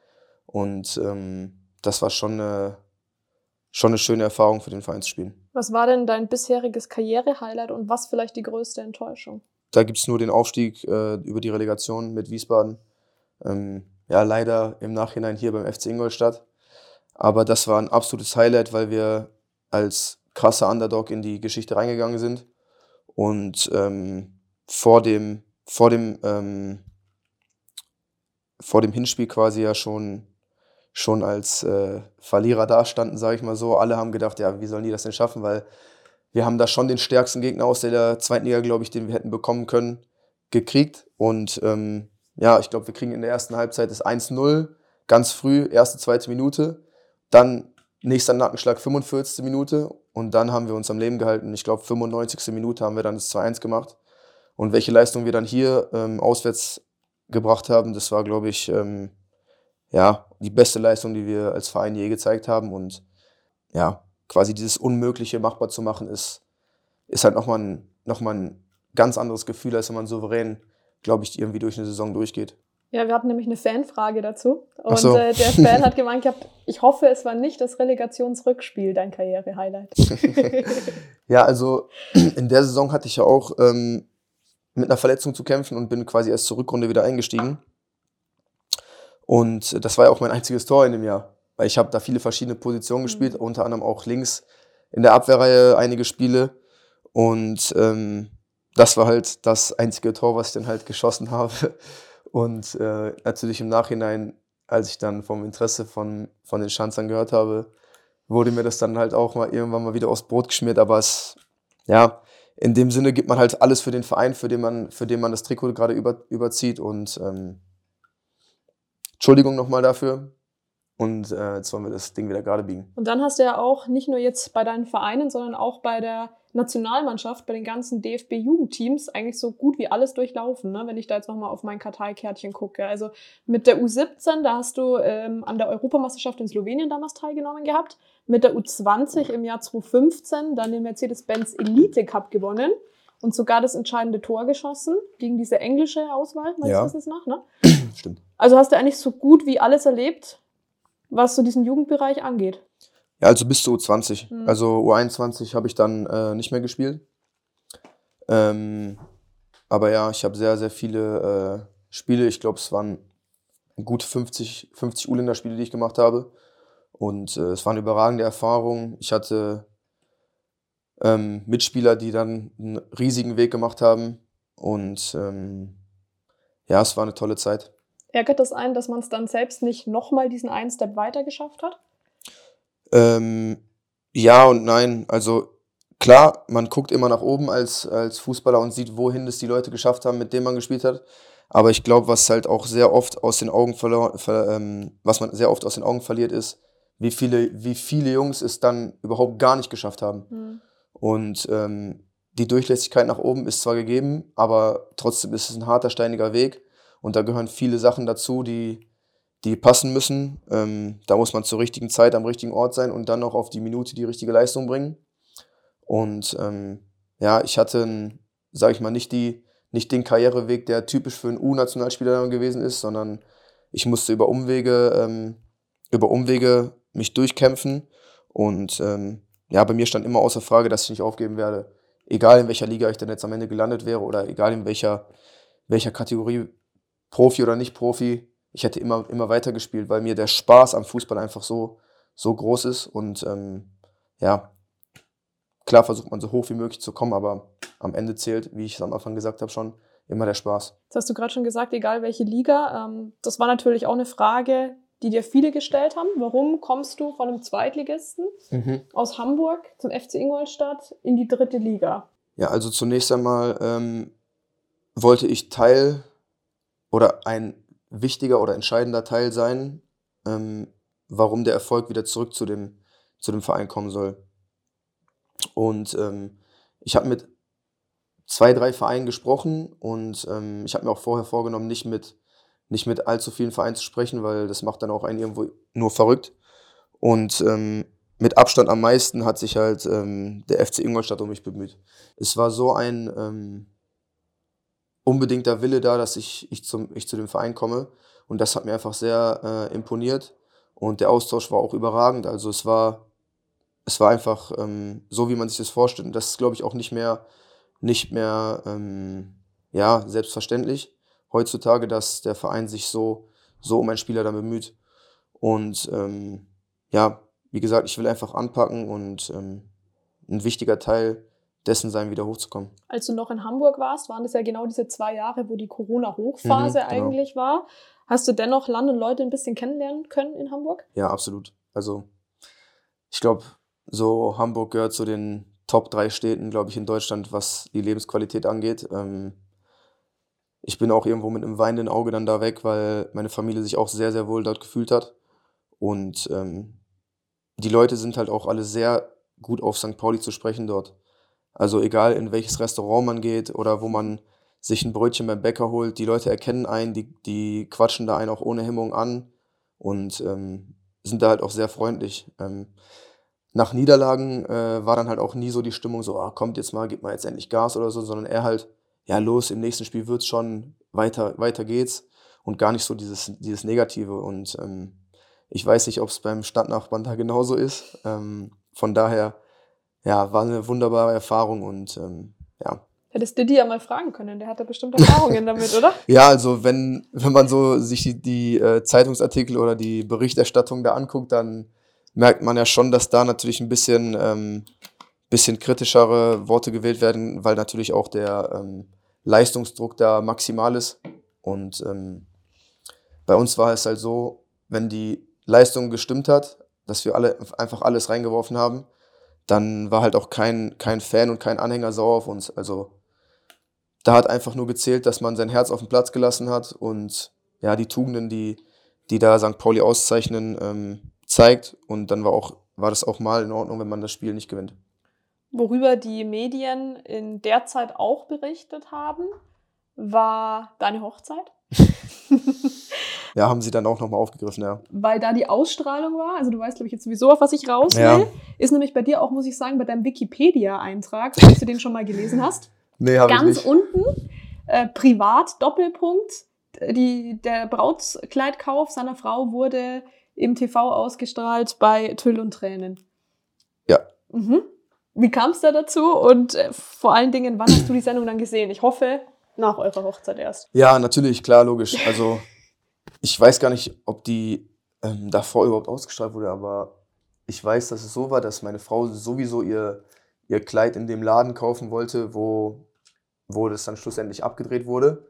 Und ähm, das war schon eine, schon eine schöne Erfahrung für den Verein zu spielen. Was war denn dein bisheriges Karriere-Highlight und was vielleicht die größte Enttäuschung? Da gibt es nur den Aufstieg äh, über die Relegation mit Wiesbaden. Ähm, ja, leider im Nachhinein hier beim FC Ingolstadt. Aber das war ein absolutes Highlight, weil wir als krasser Underdog in die Geschichte reingegangen sind. Und ähm, vor dem, vor dem, ähm, vor dem Hinspiel quasi ja schon, schon als äh, Verlierer dastanden, sage ich mal so. Alle haben gedacht, ja, wie sollen die das denn schaffen? Weil wir haben da schon den stärksten Gegner aus der zweiten Liga, glaube ich, den wir hätten bekommen können, gekriegt. Und ähm, ja, ich glaube, wir kriegen in der ersten Halbzeit das 1-0, ganz früh, erste, zweite Minute. Dann nächster Nackenschlag, 45. Minute. Und dann haben wir uns am Leben gehalten. Ich glaube, 95. Minute haben wir dann das 2-1 gemacht. Und welche Leistung wir dann hier ähm, auswärts gebracht haben, das war, glaube ich, ähm, ja, die beste Leistung, die wir als Verein je gezeigt haben. Und ja, quasi dieses Unmögliche machbar zu machen, ist, ist halt nochmal ein, noch ein ganz anderes Gefühl, als wenn man souverän, glaube ich, irgendwie durch eine Saison durchgeht. Ja, wir hatten nämlich eine Fanfrage dazu. Und so. äh, der Fan hat gemeint gehabt, ich hoffe, es war nicht das Relegationsrückspiel, dein Karriere-Highlight. Ja, also in der Saison hatte ich ja auch ähm, mit einer Verletzung zu kämpfen und bin quasi erst zur Rückrunde wieder eingestiegen. Und das war ja auch mein einziges Tor in dem Jahr, weil ich habe da viele verschiedene Positionen gespielt, unter anderem auch links in der Abwehrreihe einige Spiele. Und ähm, das war halt das einzige Tor, was ich dann halt geschossen habe. Und äh, natürlich im Nachhinein, als ich dann vom Interesse von, von den Schanzern gehört habe, wurde mir das dann halt auch mal irgendwann mal wieder aufs Brot geschmiert. Aber es, ja, in dem Sinne gibt man halt alles für den Verein, für den man, für den man das Trikot gerade über, überzieht. Und ähm, Entschuldigung nochmal dafür. Und äh, jetzt wollen wir das Ding wieder gerade biegen. Und dann hast du ja auch nicht nur jetzt bei deinen Vereinen, sondern auch bei der Nationalmannschaft, bei den ganzen DFB-Jugendteams eigentlich so gut wie alles durchlaufen, ne? wenn ich da jetzt nochmal auf mein Karteikärtchen gucke. Also mit der U17, da hast du ähm, an der Europameisterschaft in Slowenien damals teilgenommen gehabt. Mit der U20 im Jahr 2015 dann den Mercedes-Benz Elite Cup gewonnen und sogar das entscheidende Tor geschossen gegen diese englische Auswahl, meines Ja. Wissens nach. Ne? Stimmt. Also hast du eigentlich so gut wie alles erlebt, was so diesen Jugendbereich angeht. Ja, also bis zu U20. Mhm. Also U21 habe ich dann äh, nicht mehr gespielt. Ähm, aber ja, ich habe sehr, sehr viele äh, Spiele. Ich glaube, es waren gut 50, 50 U-Länder-Spiele, die ich gemacht habe. Und äh, es waren überragende Erfahrungen. Ich hatte ähm, Mitspieler, die dann einen riesigen Weg gemacht haben. Und ähm, ja, es war eine tolle Zeit. Ärgert das einen, dass man es dann selbst nicht nochmal diesen einen Step weiter geschafft hat? Ähm, ja und nein. Also klar, man guckt immer nach oben als, als Fußballer und sieht, wohin es die Leute geschafft haben, mit denen man gespielt hat. Aber ich glaube, was halt auch sehr oft aus den Augen verloren, ver, ähm, was man sehr oft aus den Augen verliert, ist, wie viele, wie viele Jungs es dann überhaupt gar nicht geschafft haben. Und ähm, die Durchlässigkeit nach oben ist zwar gegeben, aber trotzdem ist es ein harter, steiniger Weg. Und da gehören viele Sachen dazu, die, die passen müssen. Ähm, da muss man zur richtigen Zeit am richtigen Ort sein und dann noch auf die Minute die richtige Leistung bringen. Und ähm, ja, ich hatte, sage ich mal, nicht, die, nicht den Karriereweg, der typisch für einen U-Nationalspieler gewesen ist, sondern ich musste über Umwege, ähm, über Umwege mich durchkämpfen. Und ähm, ja, bei mir stand immer außer Frage, dass ich nicht aufgeben werde. Egal in welcher Liga ich dann jetzt am Ende gelandet wäre oder egal in welcher, welcher Kategorie, Profi oder nicht Profi, ich hätte immer, immer weiter gespielt, weil mir der Spaß am Fußball einfach so, so groß ist. Und ähm, ja, klar versucht man so hoch wie möglich zu kommen, aber am Ende zählt, wie ich es am Anfang gesagt habe, schon immer der Spaß. Das hast du gerade schon gesagt, egal welche Liga. Ähm, das war natürlich auch eine Frage, die dir viele gestellt haben. Warum kommst du von einem Zweitligisten aus Hamburg zum FC Ingolstadt in die dritte Liga? Ja, also zunächst einmal ähm, wollte ich Teil oder ein wichtiger oder entscheidender Teil sein, ähm, warum der Erfolg wieder zurück zu dem, zu dem Verein kommen soll. Und ähm, ich habe mit zwei, drei Vereinen gesprochen und ähm, ich habe mir auch vorher vorgenommen, nicht mit, nicht mit allzu vielen Vereinen zu sprechen, weil das macht dann auch einen irgendwo nur verrückt. Und ähm, mit Abstand am meisten hat sich halt ähm, der FC Ingolstadt um mich bemüht. Es war so ein ähm, unbedingter Wille da, dass ich, ich, zum, ich zu dem Verein komme. Und das hat mir einfach sehr äh, imponiert. Und der Austausch war auch überragend. Also es war, es war einfach ähm, so, wie man sich das vorstellt. Und das ist, glaube ich, auch nicht mehr, nicht mehr ähm, ja, selbstverständlich heutzutage, dass der Verein sich so, so um einen Spieler dann bemüht. Und ähm, ja, wie gesagt, ich will einfach anpacken und ähm, ein wichtiger Teil dessen sein, wieder hochzukommen. Als du noch in Hamburg warst, waren das ja genau diese zwei Jahre, wo die Corona-Hochphase Mhm, genau. eigentlich war. Hast du dennoch Land und Leute ein bisschen kennenlernen können in Hamburg? Ja, absolut. Also ich glaube, so Hamburg gehört zu den Top drei Städten, glaube ich, in Deutschland, was die Lebensqualität angeht. Ähm, ich bin auch irgendwo mit einem weinenden Auge dann da weg, weil meine Familie sich auch sehr, sehr wohl dort gefühlt hat. Und ähm, die Leute sind halt auch alle sehr gut auf St. Pauli zu sprechen dort. Also egal in welches Restaurant man geht oder wo man sich ein Brötchen beim Bäcker holt, die Leute erkennen einen, die, die quatschen da einen auch ohne Hemmung an und ähm, sind da halt auch sehr freundlich. Ähm, nach Niederlagen äh, war dann halt auch nie so die Stimmung so, ah, kommt jetzt mal, gib mal jetzt endlich Gas oder so, sondern eher halt, ja los, im nächsten Spiel wird's schon, weiter, weiter geht's. und gar nicht so dieses, dieses Negative. Und ähm, ich weiß nicht, ob es beim Stadtnachbarn da genauso ist. Ähm, von daher, ja, war eine wunderbare Erfahrung und ähm, ja. Hättest du die ja mal fragen können, der hat da bestimmt Erfahrungen damit, oder? Ja, also wenn, wenn man so sich die, die äh, Zeitungsartikel oder die Berichterstattung da anguckt, dann merkt man ja schon, dass da natürlich ein bisschen, ähm, bisschen kritischere Worte gewählt werden, weil natürlich auch der ähm, Leistungsdruck da maximal ist. Und ähm, bei uns war es halt so, wenn die Leistung gestimmt hat, dass wir alle einfach alles reingeworfen haben, dann war halt auch kein, kein Fan und kein Anhänger sauer auf uns. Also da hat einfach nur gezählt, dass man sein Herz auf den Platz gelassen hat und ja, die Tugenden, die, die da St. Pauli auszeichnen, ähm, zeigt. Und dann war, auch, war das auch mal in Ordnung, wenn man das Spiel nicht gewinnt. Worüber die Medien in der Zeit auch berichtet haben, war deine Hochzeit. ja, haben sie dann auch nochmal aufgegriffen, ja. Weil da die Ausstrahlung war, also du weißt, glaube ich, jetzt sowieso, auf was ich raus will, ja. ist nämlich bei dir auch, muss ich sagen, bei deinem Wikipedia-Eintrag, falls du den schon mal gelesen hast. Nee, habe ich nicht. Ganz unten, äh, Privat, Doppelpunkt, die, der Brautkleidkauf seiner Frau wurde im TV ausgestrahlt bei Tüll und Tränen. Ja. Mhm. Wie kam es da dazu und äh, vor allen Dingen, wann hast du die Sendung dann gesehen? Ich hoffe, nach eurer Hochzeit erst. Ja, natürlich, klar, logisch. Also ich weiß gar nicht, ob die ähm, davor überhaupt ausgestrahlt wurde, aber ich weiß, dass es so war, dass meine Frau sowieso ihr, ihr Kleid in dem Laden kaufen wollte, wo, wo das dann schlussendlich abgedreht wurde.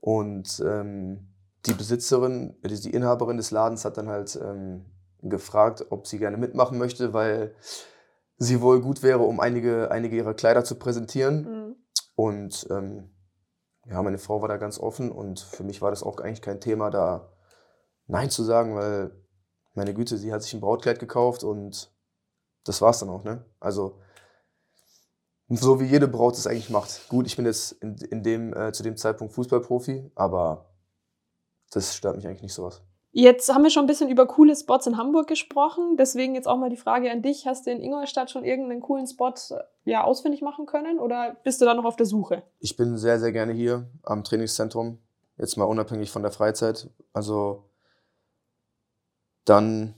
Und ähm, die Besitzerin, äh, die Inhaberin des Ladens hat dann halt ähm, gefragt, ob sie gerne mitmachen möchte, weil sie wohl gut wäre, um einige, einige ihrer Kleider zu präsentieren. Mhm. Und ähm, ja, meine Frau war da ganz offen und für mich war das auch eigentlich kein Thema, da Nein zu sagen, weil meine Güte, sie hat sich ein Brautkleid gekauft und das war's dann auch, ne? Also so wie jede Braut es eigentlich macht. Gut, ich bin jetzt in, in dem, äh, zu dem Zeitpunkt Fußballprofi, aber das stört mich eigentlich nicht sowas. Jetzt haben wir schon ein bisschen über coole Spots in Hamburg gesprochen. Deswegen jetzt auch mal die Frage an dich. Hast du in Ingolstadt schon irgendeinen coolen Spot äh, ja, ausfindig machen können oder bist du da noch auf der Suche? Ich bin sehr, sehr gerne hier am Trainingszentrum. Jetzt mal unabhängig von der Freizeit. Also dann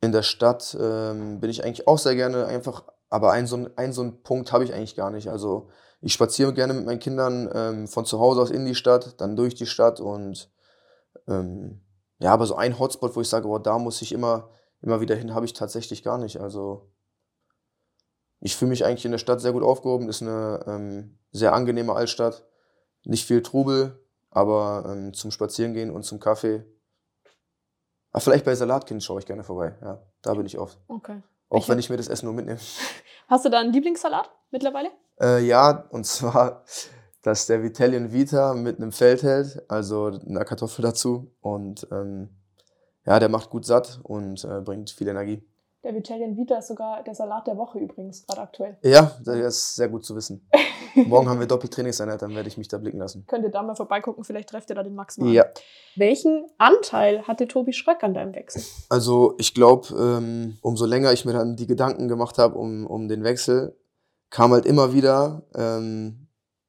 in der Stadt ähm, bin ich eigentlich auch sehr gerne einfach, aber einen so, einen, so einen Punkt habe ich eigentlich gar nicht. Also ich spaziere gerne mit meinen Kindern ähm, von zu Hause aus in die Stadt, dann durch die Stadt und ähm, ja, aber so ein Hotspot, wo ich sage, oh, da muss ich immer, immer wieder hin, habe ich tatsächlich gar nicht. Also ich fühle mich eigentlich in der Stadt sehr gut aufgehoben. Ist eine ähm, sehr angenehme Altstadt. Nicht viel Trubel, aber ähm, zum Spazierengehen und zum Kaffee. Ach, vielleicht bei Salatkind schaue ich gerne vorbei. Ja, da bin ich oft. Okay. Auch ich wenn ich mir das Essen nur mitnehme. Hast du da einen Lieblingssalat mittlerweile? Äh, ja, und zwar das ist der Vitalien Vita mit einem Feldheld, also einer Kartoffel dazu. Und ähm, ja, der macht gut satt und äh, bringt viel Energie. Der Vitalien Vita ist sogar der Salat der Woche übrigens, gerade aktuell. Ja, das ist sehr gut zu wissen. Morgen haben wir Doppeltrainingseinheit, dann werde ich mich da blicken lassen. Könnt ihr da mal vorbeigucken, vielleicht trefft ihr da den Max mal. Ja. Welchen Anteil hatte Tobi Schröck an deinem Wechsel? Also ich glaube, ähm, umso länger ich mir dann die Gedanken gemacht habe um, um den Wechsel, kam halt immer wieder ähm,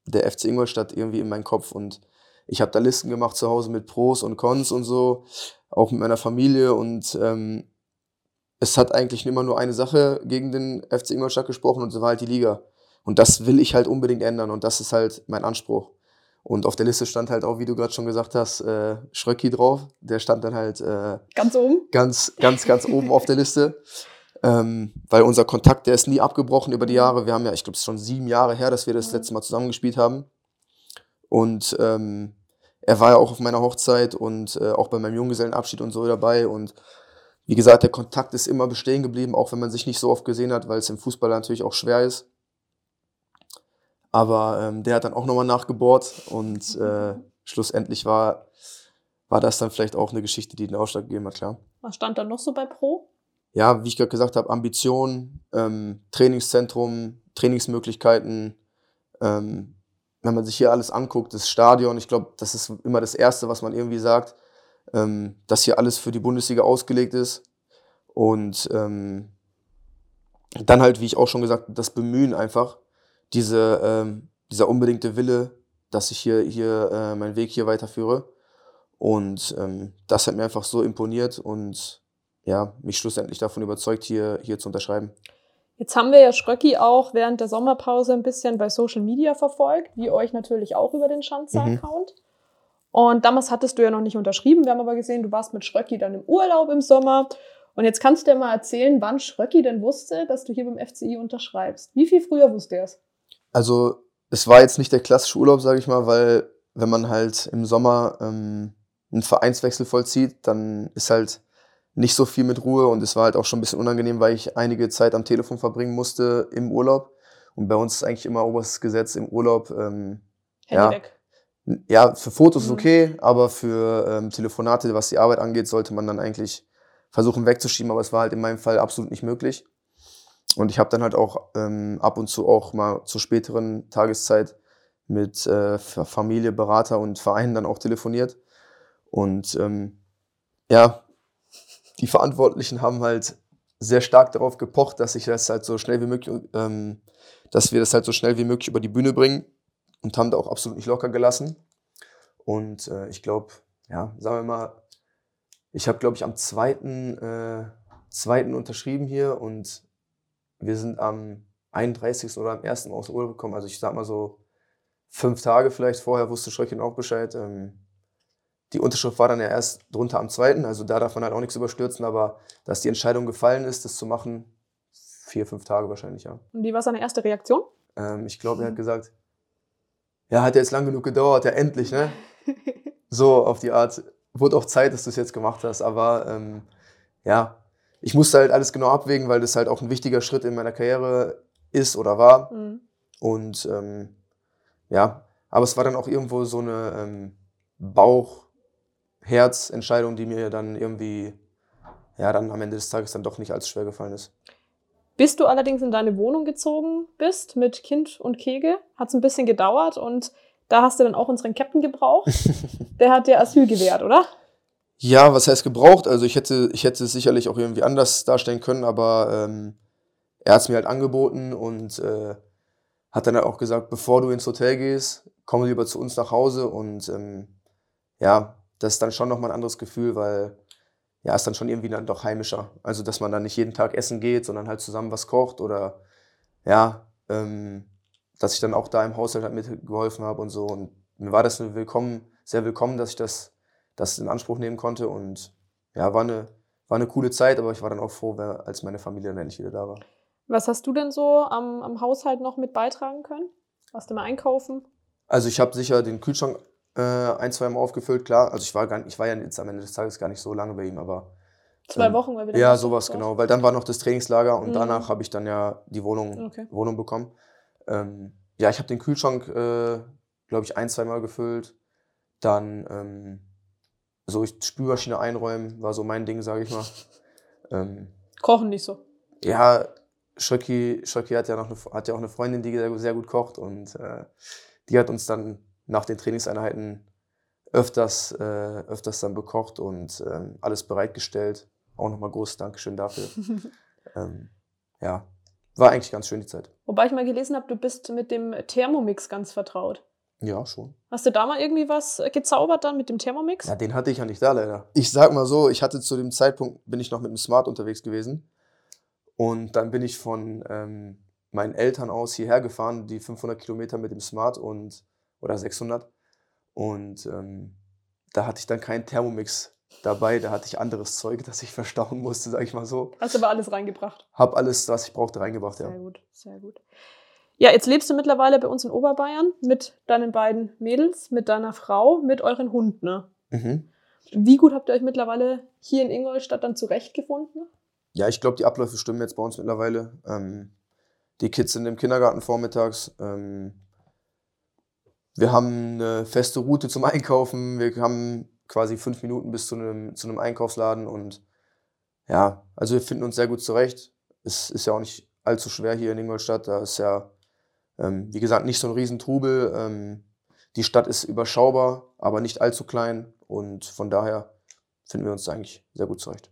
der FC Ingolstadt irgendwie in meinen Kopf und ich habe da Listen gemacht zu Hause mit Pros und Cons und so, auch mit meiner Familie und ähm, es hat eigentlich immer nur eine Sache gegen den FC Ingolstadt gesprochen und so war halt die Liga. Und das will ich halt unbedingt ändern und das ist halt mein Anspruch. Und auf der Liste stand halt auch, wie du gerade schon gesagt hast, äh, Schröcki drauf. Der stand dann halt äh, ganz oben. Ganz, ganz, ganz oben auf der Liste. Ähm, weil unser Kontakt, der ist nie abgebrochen über die Jahre. Wir haben ja, ich glaube, es ist schon sieben Jahre her, dass wir das letzte Mal zusammengespielt haben. Und ähm, er war ja auch auf meiner Hochzeit und äh, auch bei meinem Junggesellenabschied und so dabei. Und wie gesagt, der Kontakt ist immer bestehen geblieben, auch wenn man sich nicht so oft gesehen hat, weil es im Fußball natürlich auch schwer ist. Aber ähm, der hat dann auch nochmal nachgebohrt und äh, schlussendlich war, war das dann vielleicht auch eine Geschichte, die den Ausschlag gegeben hat, klar. Was stand da noch so bei Pro? Ja, wie ich gerade gesagt habe, Ambition, ähm, Trainingszentrum, Trainingsmöglichkeiten. Ähm, wenn man sich hier alles anguckt, das Stadion, ich glaube, das ist immer das Erste, was man irgendwie sagt, ähm, dass hier alles für die Bundesliga ausgelegt ist. Und ähm, dann halt, wie ich auch schon gesagt habe, das Bemühen einfach, diese, ähm, dieser unbedingte Wille, dass ich hier, hier äh, meinen Weg hier weiterführe. Und ähm, das hat mir einfach so imponiert und ja, mich schlussendlich davon überzeugt, hier, hier zu unterschreiben. Jetzt haben wir ja Schröcki auch während der Sommerpause ein bisschen bei Social Media verfolgt, wie euch natürlich auch über den Schanzer-Account. Und damals hattest du ja noch nicht unterschrieben. Wir haben aber gesehen, du warst mit Schröcki dann im Urlaub im Sommer. Und jetzt kannst du dir mal erzählen, wann Schröcki denn wusste, dass du hier beim FCI unterschreibst. Wie viel früher wusste er es? Also es war jetzt nicht der klassische Urlaub, sage ich mal, weil wenn man halt im Sommer ähm, einen Vereinswechsel vollzieht, dann ist halt nicht so viel mit Ruhe und es war halt auch schon ein bisschen unangenehm, weil ich einige Zeit am Telefon verbringen musste im Urlaub. Und bei uns ist eigentlich immer oberstes Gesetz im Urlaub. Ähm, Handy ja, weg. ja, für Fotos ist Mhm. okay, aber für ähm, Telefonate, was die Arbeit angeht, sollte man dann eigentlich versuchen wegzuschieben, aber es war halt in meinem Fall absolut nicht möglich. Und ich habe dann halt auch ähm, ab und zu auch mal zur späteren Tageszeit mit äh, Fa- Familie, Berater und Vereinen dann auch telefoniert. Und ähm, ja, die Verantwortlichen haben halt sehr stark darauf gepocht, dass ich das halt so schnell wie möglich, ähm, dass wir das halt so schnell wie möglich über die Bühne bringen und haben da auch absolut nicht locker gelassen. Und äh, ich glaube, ja, sagen wir mal, ich habe, glaube ich, am zweiten, äh, zweiten unterschrieben hier und wir sind am 31. oder am 1. aus Urlaub gekommen. Also ich sag mal so fünf Tage vielleicht vorher wusste Schröckchen auch Bescheid. Ähm, die Unterschrift war dann ja erst drunter am 2., also da darf man halt auch nichts überstürzen, aber dass die Entscheidung gefallen ist, das zu machen, vier, fünf Tage wahrscheinlich, ja. Und wie war seine erste Reaktion? Ähm, ich glaube, er hat gesagt, ja, hat ja jetzt lang genug gedauert, ja endlich, ne? So auf die Art, wurde auch Zeit, dass du es jetzt gemacht hast, aber ähm, ja, ich musste halt alles genau abwägen, weil das halt auch ein wichtiger Schritt in meiner Karriere ist oder war. Mhm. Und ähm, ja, aber es war dann auch irgendwo so eine ähm, Bauch-Herz-Entscheidung, die mir dann irgendwie, ja, dann am Ende des Tages dann doch nicht allzu schwer gefallen ist. Bis du allerdings in deine Wohnung gezogen bist mit Kind und Kegel, hat es ein bisschen gedauert und da hast du dann auch unseren Captain gebraucht. Der hat dir Asyl gewährt, oder? Ja, was heißt gebraucht? Also ich hätte, ich hätte es sicherlich auch irgendwie anders darstellen können, aber ähm, er hat es mir halt angeboten und äh, hat dann halt auch gesagt, bevor du ins Hotel gehst, komm lieber zu uns nach Hause und ähm, ja, das ist dann schon nochmal ein anderes Gefühl, weil ja, ist dann schon irgendwie dann doch heimischer. Also, dass man dann nicht jeden Tag essen geht, sondern halt zusammen was kocht oder ja, ähm, dass ich dann auch da im Haushalt halt mitgeholfen habe und so. Und mir war das willkommen, sehr willkommen, dass ich das, das in Anspruch nehmen konnte. Und ja, war eine, war eine coole Zeit, aber ich war dann auch froh, als meine Familie dann endlich wieder da war. Was hast du denn so am, am Haushalt noch mit beitragen können? Warst du mal einkaufen? Also ich habe sicher den Kühlschrank äh, ein, zwei Mal aufgefüllt, klar. Also ich war, gar, ich war ja jetzt am Ende des Tages gar nicht so lange bei ihm, aber Zwei Ähm, Wochen, weil wir dann ja, sowas genau. Weil dann war noch das Trainingslager und Mhm. danach habe ich dann ja die Wohnung, Okay. Wohnung bekommen. Ähm, ja, ich habe den Kühlschrank, äh, glaube ich, ein, zwei Mal gefüllt. Dann ähm, so ich Spülmaschine einräumen, war so mein Ding, sage ich mal. ähm, Kochen nicht so. ja, Schröcki, Schröcki hat, ja noch eine, hat ja auch eine Freundin, die sehr, sehr gut kocht und äh, die hat uns dann nach den Trainingseinheiten öfters, äh, öfters dann bekocht und ähm, alles bereitgestellt. Auch nochmal großes Dankeschön dafür. ähm, ja, war eigentlich ganz schön die Zeit. Wobei ich mal gelesen habe, du bist mit dem Thermomix ganz vertraut. Ja, schon. Hast du da mal irgendwie was äh, gezaubert dann mit dem Thermomix? Ja, den hatte ich ja nicht da leider. Ich sag mal so, ich hatte zu dem Zeitpunkt, bin ich noch mit dem Smart unterwegs gewesen. Und dann bin ich von ähm, meinen Eltern aus hierher gefahren, die 500 Kilometer mit dem Smart und, oder 600. Und ähm, da hatte ich dann keinen Thermomix dabei, da hatte ich anderes Zeug, das ich verstauen musste, sag ich mal so. Hast du aber alles reingebracht. Hab alles, was ich brauchte, reingebracht, ja. Sehr gut, sehr gut. Ja, jetzt lebst du mittlerweile bei uns in Oberbayern mit deinen beiden Mädels, mit deiner Frau, mit euren Hund, ne? Mhm. Wie gut habt ihr euch mittlerweile hier in Ingolstadt dann zurechtgefunden? Ja, ich glaube, die Abläufe stimmen jetzt bei uns mittlerweile. Ähm, die Kids sind im Kindergarten vormittags. Ähm, wir haben eine feste Route zum Einkaufen. Wir haben quasi fünf Minuten bis zu einem, zu einem Einkaufsladen. Und ja, also wir finden uns sehr gut zurecht. Es ist ja auch nicht allzu schwer hier in Ingolstadt. Da ist ja, ähm, wie gesagt, nicht so ein Riesentrubel. Ähm, die Stadt ist überschaubar, aber nicht allzu klein. Und von daher finden wir uns eigentlich sehr gut zurecht.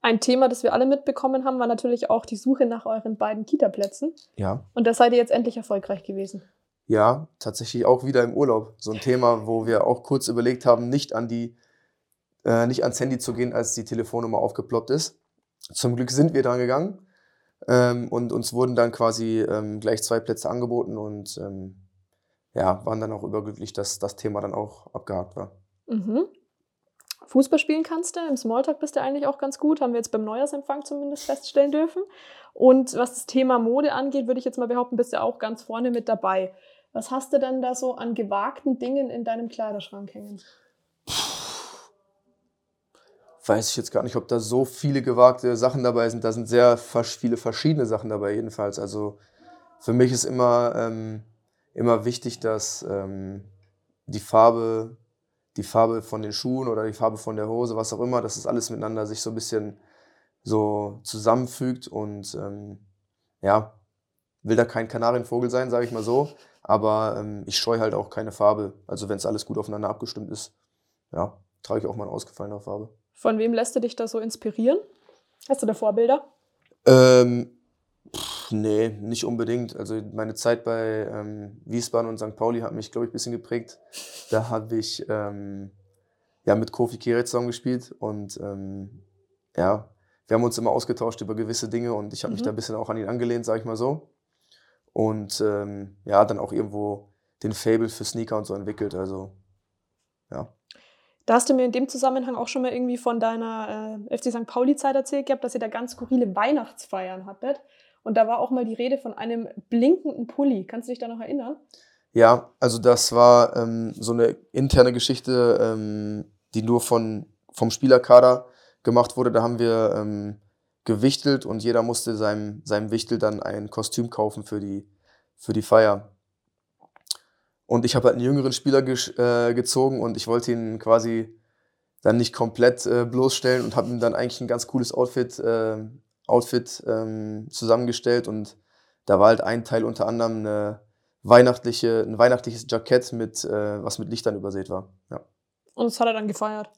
Ein Thema, das wir alle mitbekommen haben, war natürlich auch die Suche nach euren beiden Kita-Plätzen. Ja. Und da seid ihr jetzt endlich erfolgreich gewesen. Ja, tatsächlich auch wieder im Urlaub. So ein Thema, wo wir auch kurz überlegt haben, nicht an die äh, nicht ans Handy zu gehen, als die Telefonnummer aufgeploppt ist. Zum Glück sind wir dran gegangen ähm, und uns wurden dann quasi ähm, gleich zwei Plätze angeboten und ähm, ja, waren dann auch überglücklich, dass das Thema dann auch abgehakt war. Mhm. Fußball spielen kannst du, im Smalltalk bist du eigentlich auch ganz gut, haben wir jetzt beim Neujahrsempfang zumindest feststellen dürfen. Und was das Thema Mode angeht, würde ich jetzt mal behaupten, bist du auch ganz vorne mit dabei. Was hast du denn da so an gewagten Dingen in deinem Kleiderschrank hängen? Weiß ich jetzt gar nicht, ob da so viele gewagte Sachen dabei sind. Da sind sehr viele verschiedene Sachen dabei, jedenfalls. Also für mich ist immer, ähm, immer wichtig, dass ähm, die Farbe die Farbe von den Schuhen oder die Farbe von der Hose, was auch immer, dass es alles miteinander sich so ein bisschen so zusammenfügt und ähm, ja, will da kein Kanarienvogel sein, sage ich mal so, aber ähm, ich scheue halt auch keine Farbe. Also wenn es alles gut aufeinander abgestimmt ist, ja, trage ich auch mal eine ausgefallene Farbe. Von wem lässt du dich da so inspirieren? Hast du da Vorbilder? Ähm, Nee, nicht unbedingt. Also meine Zeit bei ähm, Wiesbaden und St. Pauli hat mich, glaube ich, ein bisschen geprägt. Da habe ich ähm, ja, mit Kofi Kere zusammen gespielt und ähm, ja, wir haben uns immer ausgetauscht über gewisse Dinge und ich habe mhm. mich da ein bisschen auch an ihn angelehnt, sage ich mal so. Und ähm, ja, dann auch irgendwo den Fable für Sneaker und so entwickelt. Also ja. Da hast du mir in dem Zusammenhang auch schon mal irgendwie von deiner äh, FC St. Pauli-Zeit erzählt gehabt, dass ihr da ganz skurrile Weihnachtsfeiern hattet. Und da war auch mal die Rede von einem blinkenden Pulli. Kannst du dich da noch erinnern? Ja, also das war ähm, so eine interne Geschichte, ähm, die nur von, vom Spielerkader gemacht wurde. Da haben wir ähm, gewichtelt und jeder musste seinem, seinem Wichtel dann ein Kostüm kaufen für die, für die Feier. Und ich habe halt einen jüngeren Spieler äh, gezogen und ich wollte ihn quasi dann nicht komplett äh, bloßstellen und habe ihm dann eigentlich ein ganz cooles Outfit äh, Outfit ähm, zusammengestellt und da war halt ein Teil unter anderem eine weihnachtliche, ein weihnachtliches Jackett mit, äh, was mit Lichtern übersät war. Ja. Und das hat er dann gefeiert?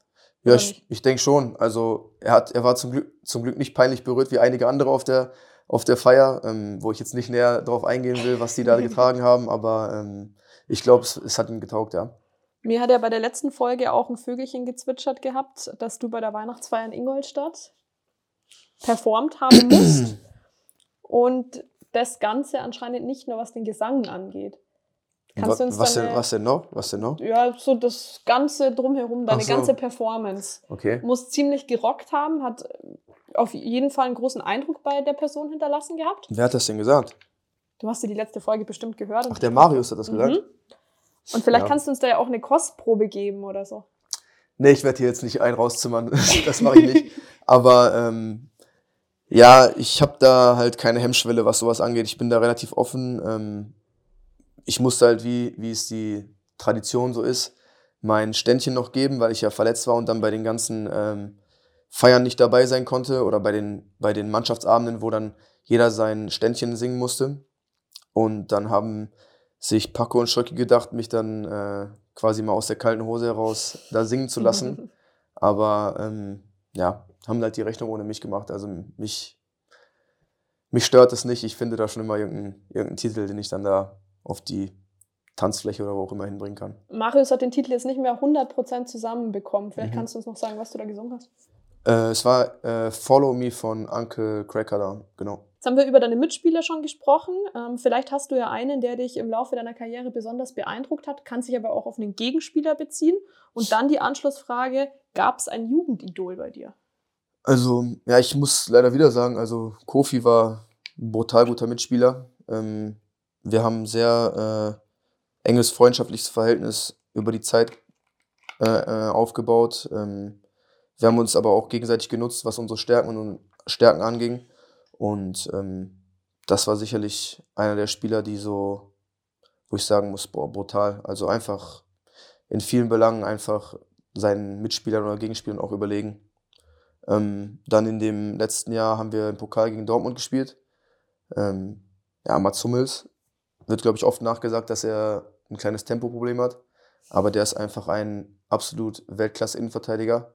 Ja, ich, ich denke schon. Also er, hat, er war zum Glück, zum Glück nicht peinlich berührt wie einige andere auf der, auf der Feier, ähm, wo ich jetzt nicht näher darauf eingehen will, was die da getragen haben, aber ähm, ich glaube, es, es hat ihm getaugt, ja. Mir hat er bei der letzten Folge auch ein Vögelchen gezwitschert gehabt, dass du bei der Weihnachtsfeier in Ingolstadt performt haben musst. Und das Ganze anscheinend nicht nur was den Gesang angeht. Kannst du uns was, deine, denn, was denn noch? Was denn noch? Ja, so das Ganze drumherum, deine so. ganze Performance. Okay. Muss ziemlich gerockt haben, hat auf jeden Fall einen großen Eindruck bei der Person hinterlassen gehabt. Wer hat das denn gesagt? Du hast dir die letzte Folge bestimmt gehört. Ach, der Marius hat das gesagt? Mhm. Und vielleicht ja. kannst du uns da ja auch eine Kostprobe geben oder so. Nee, ich werde hier jetzt nicht einen rauszimmern. das mache ich nicht. Aber ähm, ja, ich habe da halt keine Hemmschwelle, was sowas angeht. Ich bin da relativ offen. Ähm, ich musste halt, wie, wie es die Tradition so ist, mein Ständchen noch geben, weil ich ja verletzt war und dann bei den ganzen ähm, Feiern nicht dabei sein konnte oder bei den, bei den Mannschaftsabenden, wo dann jeder sein Ständchen singen musste. Und dann haben sich Paco und Schröcki gedacht, mich dann äh, quasi mal aus der kalten Hose heraus da singen zu lassen. Aber ähm, ja, haben halt die Rechnung ohne mich gemacht. Also mich, mich stört es nicht. Ich finde da schon immer irgendeinen, irgendeinen Titel, den ich dann da auf die Tanzfläche oder wo auch immer hinbringen kann. Marius hat den Titel jetzt nicht mehr 100% zusammenbekommen. Vielleicht mhm. kannst du uns noch sagen, was du da gesungen hast. Äh, es war äh, Follow Me von Uncle Cracker genau. Jetzt haben wir über deine Mitspieler schon gesprochen. Ähm, vielleicht hast du ja einen, der dich im Laufe deiner Karriere besonders beeindruckt hat, kann sich aber auch auf einen Gegenspieler beziehen. Und dann die Anschlussfrage, gab es ein Jugendidol bei dir? Also, ja, ich muss leider wieder sagen, also Kofi war ein brutal guter Mitspieler. Ähm, wir haben ein sehr äh, enges freundschaftliches Verhältnis über die Zeit äh, äh, aufgebaut. Ähm, wir haben uns aber auch gegenseitig genutzt, was unsere Stärken und Stärken anging. Und ähm, das war sicherlich einer der Spieler, die so, wo ich sagen muss, boah, brutal. Also einfach in vielen Belangen einfach seinen Mitspielern oder Gegenspielern auch überlegen. Ähm, dann in dem letzten Jahr haben wir im Pokal gegen Dortmund gespielt. Ähm, ja, Mats Hummels wird, glaube ich, oft nachgesagt, dass er ein kleines Tempoproblem hat. Aber der ist einfach ein absolut Weltklasse-Innenverteidiger,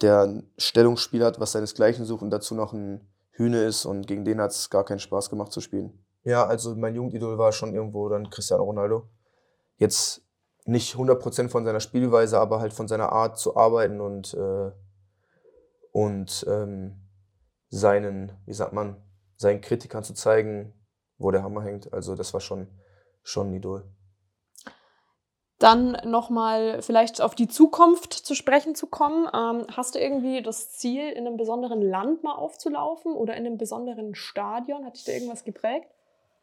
der ein Stellungsspiel hat, was seinesgleichen sucht und dazu noch ein Hühne ist. Und gegen den hat es gar keinen Spaß gemacht zu spielen. Ja, also mein Jugendidol war schon irgendwo dann Cristiano Ronaldo. Jetzt nicht 100% von seiner Spielweise, aber halt von seiner Art zu arbeiten und, äh, und ähm, seinen, wie sagt man, seinen Kritikern zu zeigen, wo der Hammer hängt. Also das war schon, schon ein Idol. Dann nochmal vielleicht auf die Zukunft zu sprechen zu kommen. Ähm, hast du irgendwie das Ziel, in einem besonderen Land mal aufzulaufen oder in einem besonderen Stadion? Hat dich da irgendwas geprägt?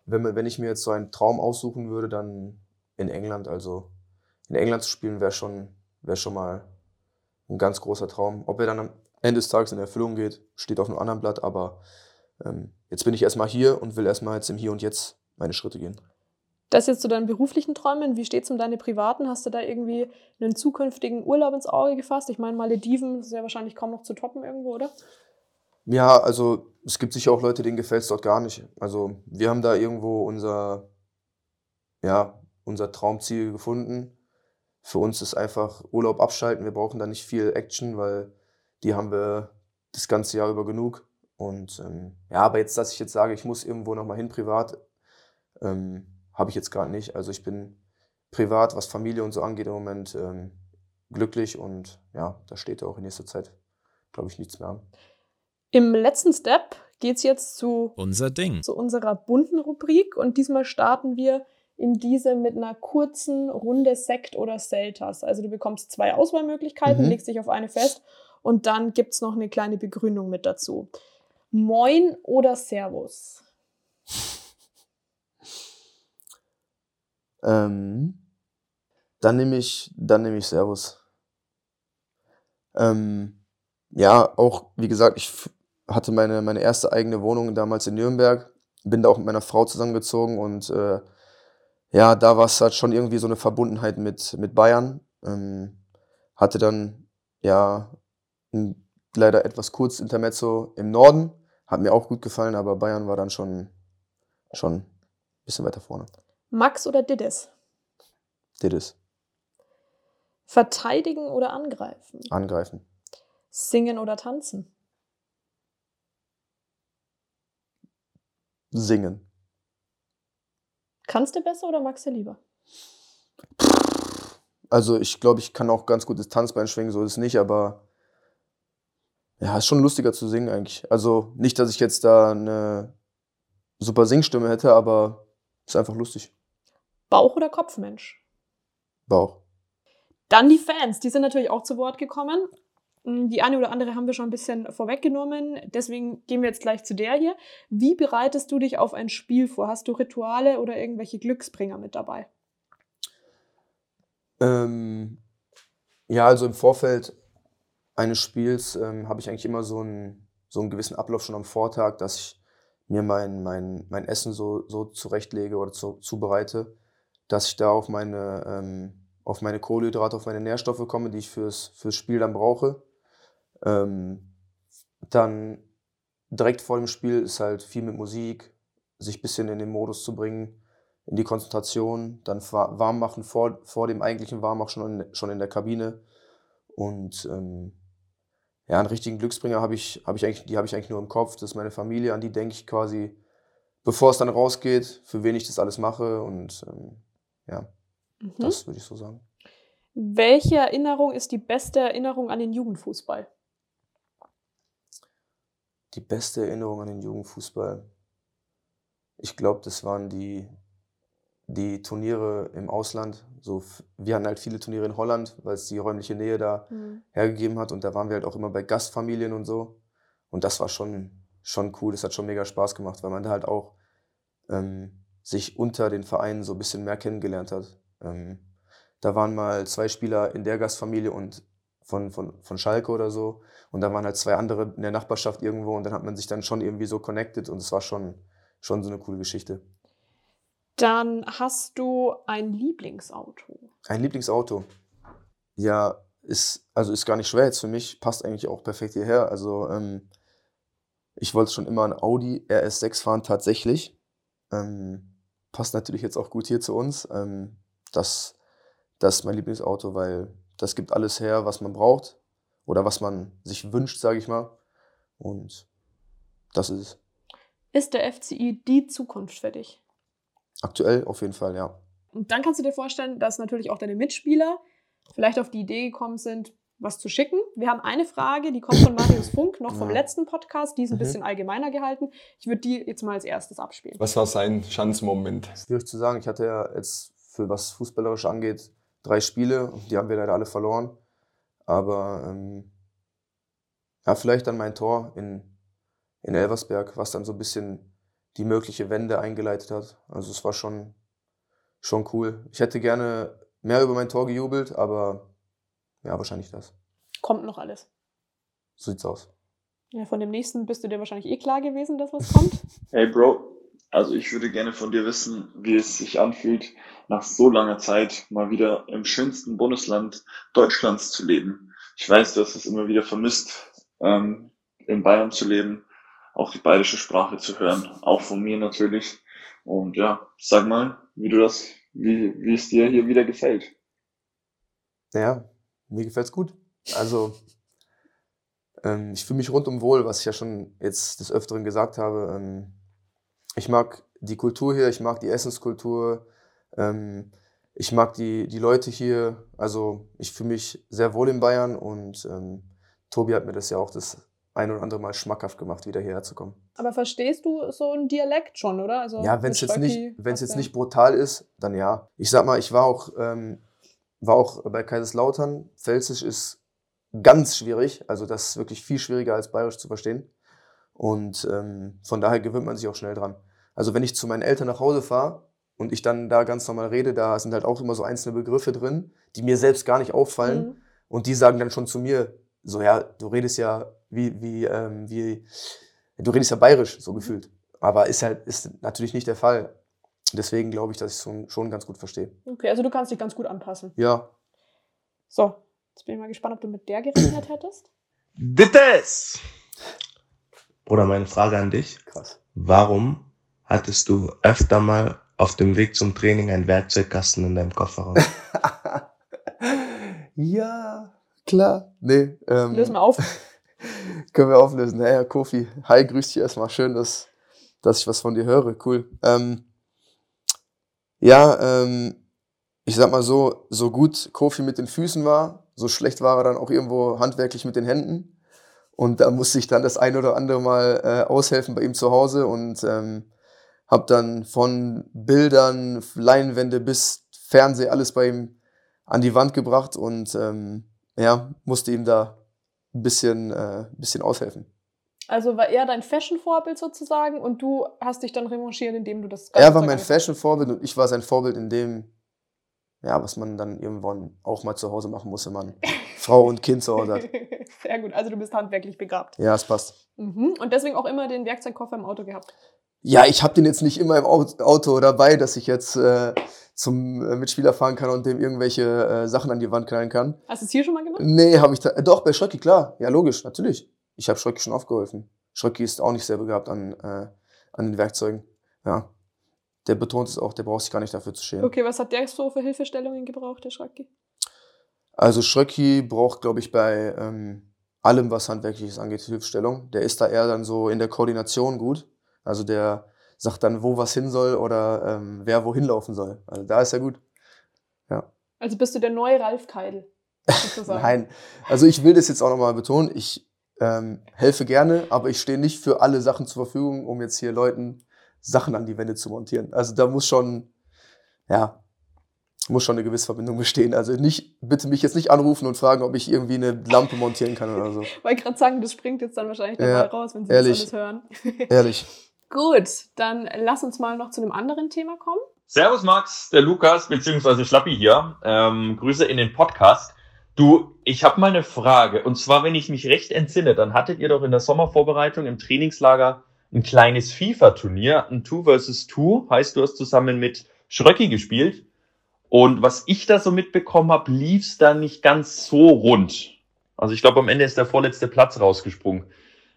Wenn, wenn ich mir jetzt so einen Traum aussuchen würde, dann in England. Also in England zu spielen wäre schon, wär schon mal ein ganz großer Traum. Ob er dann am Ende des Tages in Erfüllung geht, steht auf einem anderen Blatt. Aber jetzt bin ich erstmal hier und will erstmal jetzt im Hier und Jetzt meine Schritte gehen. Das jetzt zu deinen beruflichen Träumen. Wie steht es um deine privaten? Hast du da irgendwie einen zukünftigen Urlaub ins Auge gefasst? Ich meine, Malediven ist ja wahrscheinlich kaum noch zu toppen irgendwo, oder? Ja, also es gibt sicher auch Leute, denen gefällt es dort gar nicht. Also wir haben da irgendwo unser, ja, unser Traumziel gefunden. Für uns ist einfach Urlaub abschalten. Wir brauchen da nicht viel Action, weil die haben wir das ganze Jahr über genug. Und ähm, ja, aber jetzt, dass ich jetzt sage, ich muss irgendwo nochmal hin privat, ähm, habe ich jetzt gerade nicht. Also ich bin privat, was Familie und so angeht, im Moment ähm, glücklich und ja, da steht auch in nächster Zeit, glaube ich, nichts mehr an. Im letzten Step geht es jetzt zu, Unser Ding. zu unserer bunten Rubrik und diesmal starten wir in diese mit einer kurzen Runde Sekt oder Selters. Also du bekommst zwei Auswahlmöglichkeiten, Mhm. legst dich auf eine fest und dann gibt es noch eine kleine Begründung mit dazu. Moin oder Servus? Ähm, dann nehme ich, dann ich Servus. Ähm, ja, auch wie gesagt, ich hatte meine, meine erste eigene Wohnung damals in Nürnberg, bin da auch mit meiner Frau zusammengezogen und äh, ja, da war es halt schon irgendwie so eine Verbundenheit mit, mit Bayern. Ähm, hatte dann ja ein, leider etwas kurz Intermezzo im Norden, hat mir auch gut gefallen, aber Bayern war dann schon, schon ein bisschen weiter vorne. Max oder Diddes? Did es. Verteidigen oder angreifen? Angreifen. Singen oder tanzen? Singen. Kannst du besser oder magst du lieber? Also ich glaube, ich kann auch ganz gut das Tanzbein schwingen, so ist es nicht, aber ja, ist schon lustiger zu singen eigentlich. Also nicht, dass ich jetzt da eine super Singstimme hätte, aber ist einfach lustig. Bauch- oder Kopfmensch? Bauch. Dann die Fans, die sind natürlich auch zu Wort gekommen. Mm, Die eine oder andere haben wir schon ein bisschen vorweggenommen. Deswegen gehen wir jetzt gleich zu der hier. Wie bereitest du dich auf ein Spiel vor? Hast du Rituale oder irgendwelche Glücksbringer mit dabei? Ähm, ja, also im Vorfeld eines Spiels ähm, habe ich eigentlich immer so einen, so einen gewissen Ablauf schon am Vortag, dass ich mir mein, mein, mein Essen so, so zurechtlege oder zu, zubereite, dass ich da auf meine, ähm, auf meine Kohlenhydrate, auf meine Nährstoffe komme, die ich fürs, fürs Spiel dann brauche. Ähm, dann direkt vor dem Spiel ist halt viel mit Musik, sich ein bisschen in den Modus zu bringen, in die Konzentration, dann wa- warm machen vor, vor dem eigentlichen Warmmachen schon in, schon in der Kabine. Und ähm, ja, einen richtigen Glücksbringer habe ich, hab ich eigentlich, die habe ich eigentlich nur im Kopf. Das ist meine Familie, an die denke ich quasi, bevor es dann rausgeht, für wen ich das alles mache. Und ähm, ja, Mhm. das würde ich so sagen. Welche Erinnerung ist die beste Erinnerung an den Jugendfußball? Die beste Erinnerung an den Jugendfußball. Ich glaube, das waren die, die Turniere im Ausland. So, wir hatten halt viele Turniere in Holland, weil es die räumliche Nähe da hergegeben hat. Und da waren wir halt auch immer bei Gastfamilien und so. Und das war schon, schon cool. Das hat schon mega Spaß gemacht, weil man da halt auch ähm, sich unter den Vereinen so ein bisschen mehr kennengelernt hat. Ähm, da waren mal zwei Spieler in der Gastfamilie und von, von, von Schalke oder so. Und da waren halt zwei andere in der Nachbarschaft irgendwo. Und dann hat man sich dann schon irgendwie so connected. Und es war schon, schon so eine coole Geschichte. Dann hast du ein Lieblingsauto. Ein Lieblingsauto. Ja, ist, also ist gar nicht schwer jetzt für mich, passt eigentlich auch perfekt hierher. Also ähm, ich wollte schon immer ein Audi RS6 fahren, tatsächlich. Ähm, passt natürlich jetzt auch gut hier zu uns. Ähm, das, das ist mein Lieblingsauto, weil das gibt alles her, was man braucht oder was man sich wünscht, sage ich mal. Und das ist es. Ist der FCI die Zukunft für dich? Aktuell auf jeden Fall, ja. Und dann kannst du dir vorstellen, dass natürlich auch deine Mitspieler vielleicht auf die Idee gekommen sind, was zu schicken. Wir haben eine Frage, die kommt von Marius Funk, noch vom Ja. letzten Podcast. Die ist ein Mhm. bisschen allgemeiner gehalten. Ich würde die jetzt mal als erstes abspielen. Was war sein Schanzmoment? Schwierig zu sagen. Ich hatte ja jetzt für was fußballerisch angeht drei Spiele. und Die haben wir leider alle verloren. Aber ähm, ja, vielleicht dann mein Tor in, in Elversberg, was dann so ein bisschen die mögliche Wende eingeleitet hat. Also es war schon, schon cool. Ich hätte gerne mehr über mein Tor gejubelt, aber ja, wahrscheinlich das. Kommt noch alles. So sieht's aus. Ja, von dem nächsten bist du dir wahrscheinlich eh klar gewesen, dass was kommt. Hey Bro, also ich würde gerne von dir wissen, wie es sich anfühlt, nach so langer Zeit mal wieder im schönsten Bundesland Deutschlands zu leben. Ich weiß, du hast es immer wieder vermisst, ähm, in Bayern zu leben, auch die bayerische Sprache zu hören, auch von mir natürlich. Und ja, sag mal, wie du das, wie, wie es dir hier wieder gefällt. Ja, mir gefällt's gut. Also, ähm, ich fühle mich rundum wohl, was ich ja schon jetzt des Öfteren gesagt habe. Ähm, ich mag die Kultur hier, ich mag die Essenskultur, ähm, ich mag die, die Leute hier. Also, ich fühle mich sehr wohl in Bayern und ähm, Tobi hat mir das ja auch das ein oder andere Mal schmackhaft gemacht, wieder hierher zu kommen. Aber verstehst du so einen Dialekt schon, oder? Also Ja, wenn es jetzt nicht, Schröcki wenn es hast jetzt nicht brutal ist, dann ja. Ich sag mal, ich war auch, ähm, war auch bei Kaiserslautern. Pfälzisch ist ganz schwierig, also das ist wirklich viel schwieriger als Bayerisch zu verstehen. Und ähm, von daher gewöhnt man sich auch schnell dran. Also wenn ich zu meinen Eltern nach Hause fahre und ich dann da ganz normal rede, da sind halt auch immer so einzelne Begriffe drin, die mir selbst gar nicht auffallen. Mhm. Und die sagen dann schon zu mir, so ja, du redest ja wie, wie, ähm, wie, du redest ja bayerisch, so gefühlt. Aber ist halt, ist natürlich nicht der Fall. Deswegen glaube ich, dass ich es schon, schon ganz gut verstehe. Okay, also du kannst dich ganz gut anpassen. Ja, So, jetzt bin ich mal gespannt, ob du mit der gerechnet hättest. Dittes! Bruder, meine Frage an dich. krass. Warum hattest du öfter mal auf dem Weg zum Training einen Werkzeugkasten in deinem Kofferraum? ja, klar. Nee, ähm, Löse mal auf. Können wir auflösen. Naja, Kofi, hi, grüß dich erstmal. Schön, dass, dass ich was von dir höre. Cool. Ähm, ja, ähm, ich sag mal so, so gut Kofi mit den Füßen war, so schlecht war er dann auch irgendwo handwerklich mit den Händen. Und da musste ich dann das ein oder andere Mal äh, aushelfen bei ihm zu Hause und ähm, habe dann von Bildern, Leinwände bis Fernseh alles bei ihm an die Wand gebracht und ähm, ja, musste ihm da ein bisschen, äh, ein bisschen aushelfen. Also war er dein Fashion-Vorbild sozusagen und du hast dich dann revanchiert, indem du das Er war mein Fashion-Vorbild und ich war sein Vorbild in dem, ja, was man dann irgendwann auch mal zu Hause machen muss, wenn man Frau und Kind zu Hause hat. Sehr gut, also du bist handwerklich begabt. Ja, es passt. Mhm. Und deswegen auch immer den Werkzeugkoffer im Auto gehabt. Ja, ich habe den jetzt nicht immer im Au- Auto dabei, dass ich jetzt äh, zum äh, Mitspieler fahren kann und dem irgendwelche äh, Sachen an die Wand knallen kann. Hast du es hier schon mal gemacht? Nee, habe ich da, äh, doch bei Schröcki, klar. Ja, logisch, natürlich. Ich habe Schröcki schon aufgeholfen. Schröcki ist auch nicht sehr begabt an, äh, an den Werkzeugen. Ja. Der betont es auch, der braucht sich gar nicht dafür zu schämen. Okay, was hat der so für Hilfestellungen gebraucht, der Schracki? Also Schröcki braucht, glaube ich, bei ähm, allem, was Handwerkliches angeht, Hilfestellung. Der ist da eher dann so in der Koordination gut. Also der sagt dann, wo was hin soll oder ähm, wer wohin laufen soll. Also da ist er gut. Also bist du der neue Ralf Keidel. Nein, also ich will das jetzt auch nochmal betonen. Ich ähm, helfe gerne, aber ich stehe nicht für alle Sachen zur Verfügung, um jetzt hier Leuten Sachen an die Wände zu montieren. Also da muss schon, ja, muss schon eine gewisse Verbindung bestehen. Also nicht, bitte mich jetzt nicht anrufen und fragen, ob ich irgendwie eine Lampe montieren kann oder so. Wollte gerade sagen, das springt jetzt dann wahrscheinlich dabei Ja, raus, wenn sie ehrlich. das alles hören. Ehrlich. Gut, dann lass uns mal noch zu einem anderen Thema kommen. Servus Max, der Lukas beziehungsweise Schlappi hier. Ähm, Grüße in den Podcast. Du, ich habe mal eine Frage. Und zwar, wenn ich mich recht entsinne, dann hattet ihr doch in der Sommervorbereitung im Trainingslager ein kleines FIFA-Turnier, ein Two versus Two. Heißt, du hast zusammen mit Schröcki gespielt. Und was ich da so mitbekommen habe, lief's da nicht ganz so rund. Also ich glaube, am Ende ist der vorletzte Platz rausgesprungen.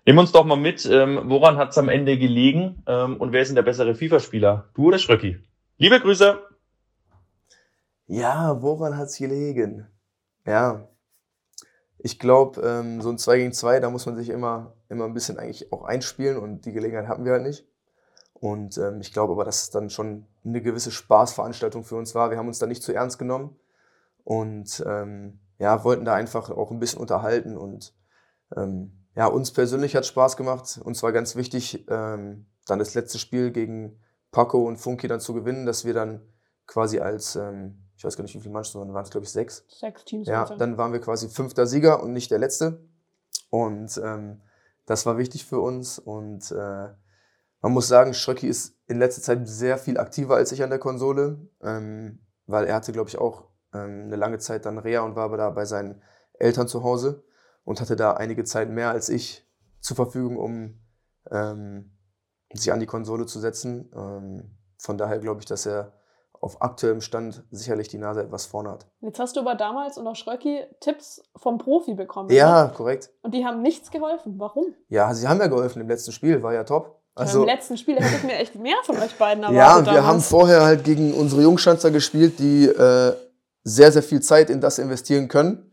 Nimm uns doch mal mit, ähm, woran hat's am Ende gelegen ähm, und wer ist denn der bessere FIFA-Spieler? Du oder Schröcki? Liebe Grüße. Ja, woran hat's gelegen? Ja, ich glaube, ähm, so ein 2 gegen 2, da muss man sich immer, immer ein bisschen eigentlich auch einspielen und die Gelegenheit hatten wir halt nicht. Und ähm, ich glaube aber, dass es dann schon eine gewisse Spaßveranstaltung für uns war. Wir haben uns da nicht zu ernst genommen und ähm, ja, wollten da einfach auch ein bisschen unterhalten. Und ähm, ja, uns persönlich hat Spaß gemacht. Uns war ganz wichtig, ähm, dann das letzte Spiel gegen Paco und Funky dann zu gewinnen, dass wir dann quasi als, ähm, ich weiß gar nicht, wie viele Mannschaften waren es, glaube ich, sechs. Sechs Teams. Ja, heute. dann waren wir quasi fünfter Sieger und nicht der letzte. Und ähm, das war wichtig für uns. Und äh, man muss sagen, Schröcki ist in letzter Zeit sehr viel aktiver als ich an der Konsole, ähm, weil er hatte, glaube ich, auch ähm, eine lange Zeit dann Reha und war aber da bei seinen Eltern zu Hause und hatte da einige Zeit mehr als ich zur Verfügung, um ähm, sich an die Konsole zu setzen. Ähm, von daher glaube ich, dass er auf aktuellem Stand sicherlich die Nase etwas vorne hat. Jetzt hast du aber damals und auch Schröcki Tipps vom Profi bekommen. Ja, ne? korrekt. Und die haben nichts geholfen. Warum? Ja, sie haben ja geholfen im letzten Spiel, war ja top. Also, Im letzten Spiel hätte ich mir echt mehr von euch beiden erwartet. ja, und wir damals. haben vorher halt gegen unsere Jungschanzer gespielt, die äh, sehr, sehr viel Zeit in das investieren können.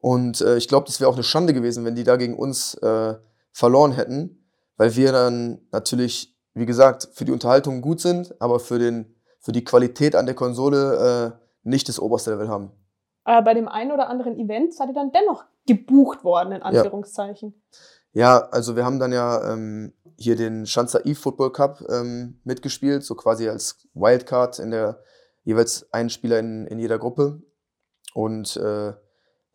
Und äh, ich glaube, das wäre auch eine Schande gewesen, wenn die da gegen uns äh, verloren hätten, weil wir dann natürlich, wie gesagt, für die Unterhaltung gut sind, aber für, den, für die Qualität an der Konsole äh, nicht das oberste Level haben. Aber bei dem einen oder anderen Event seid ihr dann dennoch gebucht worden, in Anführungszeichen. Ja, also wir haben dann ja ähm, hier den Schanzer E-Football Cup ähm, mitgespielt, so quasi als Wildcard in der jeweils einen Spieler in, in jeder Gruppe. Und äh,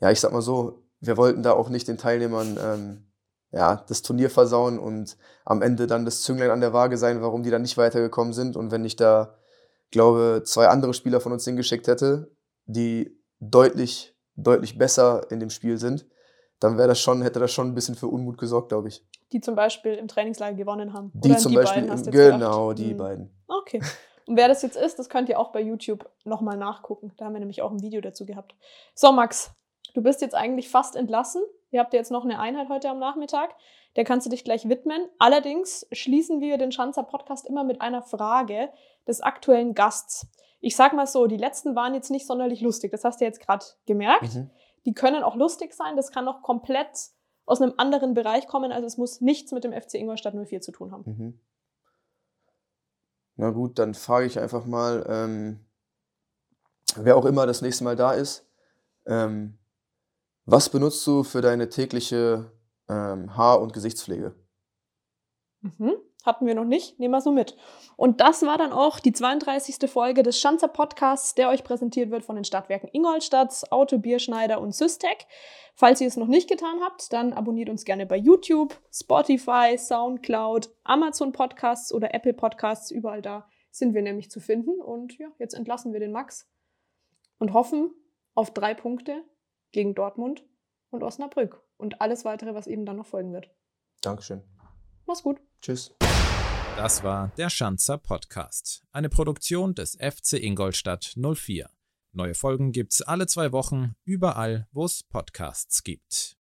ja, ich sag mal so, wir wollten da auch nicht den Teilnehmern ähm, ja, das Turnier versauen und am Ende dann das Zünglein an der Waage sein, warum die dann nicht weitergekommen sind. Und wenn ich da, glaube zwei andere Spieler von uns hingeschickt hätte, die deutlich, deutlich besser in dem Spiel sind, dann wäre das schon, hätte das schon ein bisschen für Unmut gesorgt, glaube ich. Die zum Beispiel im Trainingslager gewonnen haben. Die Oder zum die Beispiel, beiden hast du im, genau, gedacht. die Hm. beiden. Okay. Und wer das jetzt ist, das könnt ihr auch bei YouTube nochmal nachgucken. Da haben wir nämlich auch ein Video dazu gehabt. So, Max, du bist jetzt eigentlich fast entlassen. Ihr habt ja jetzt noch eine Einheit heute am Nachmittag. Der kannst du dich gleich widmen. Allerdings schließen wir den Schanzer Podcast immer mit einer Frage des aktuellen Gasts. Ich sag mal so, die letzten waren jetzt nicht sonderlich lustig. Das hast du jetzt gerade gemerkt. Mhm. Die können auch lustig sein. Das kann auch komplett aus einem anderen Bereich kommen. Also es muss nichts mit dem FC Ingolstadt 04 zu tun haben. Mhm. Na gut, dann frage ich einfach mal, ähm, wer auch immer das nächste Mal da ist, ähm, was benutzt du für deine tägliche ähm, Haar- und Gesichtspflege? Mhm. Hatten wir noch nicht, nehmen wir so mit. Und das war dann auch die 32. Folge des Schanzer Podcasts, der euch präsentiert wird von den Stadtwerken Ingolstadt, Auto, Bierschneider und Systec. Falls ihr es noch nicht getan habt, dann abonniert uns gerne bei YouTube, Spotify, Soundcloud, Amazon Podcasts oder Apple Podcasts. Überall da sind wir nämlich zu finden. Und ja, jetzt entlassen wir den Max und hoffen auf drei Punkte gegen Dortmund und Osnabrück und alles weitere, was eben dann noch folgen wird. Dankeschön. Mach's gut. Tschüss. Das war der Schanzer Podcast, eine Produktion des FC Ingolstadt 04. Neue Folgen gibt's alle zwei Wochen, überall, wo es Podcasts gibt.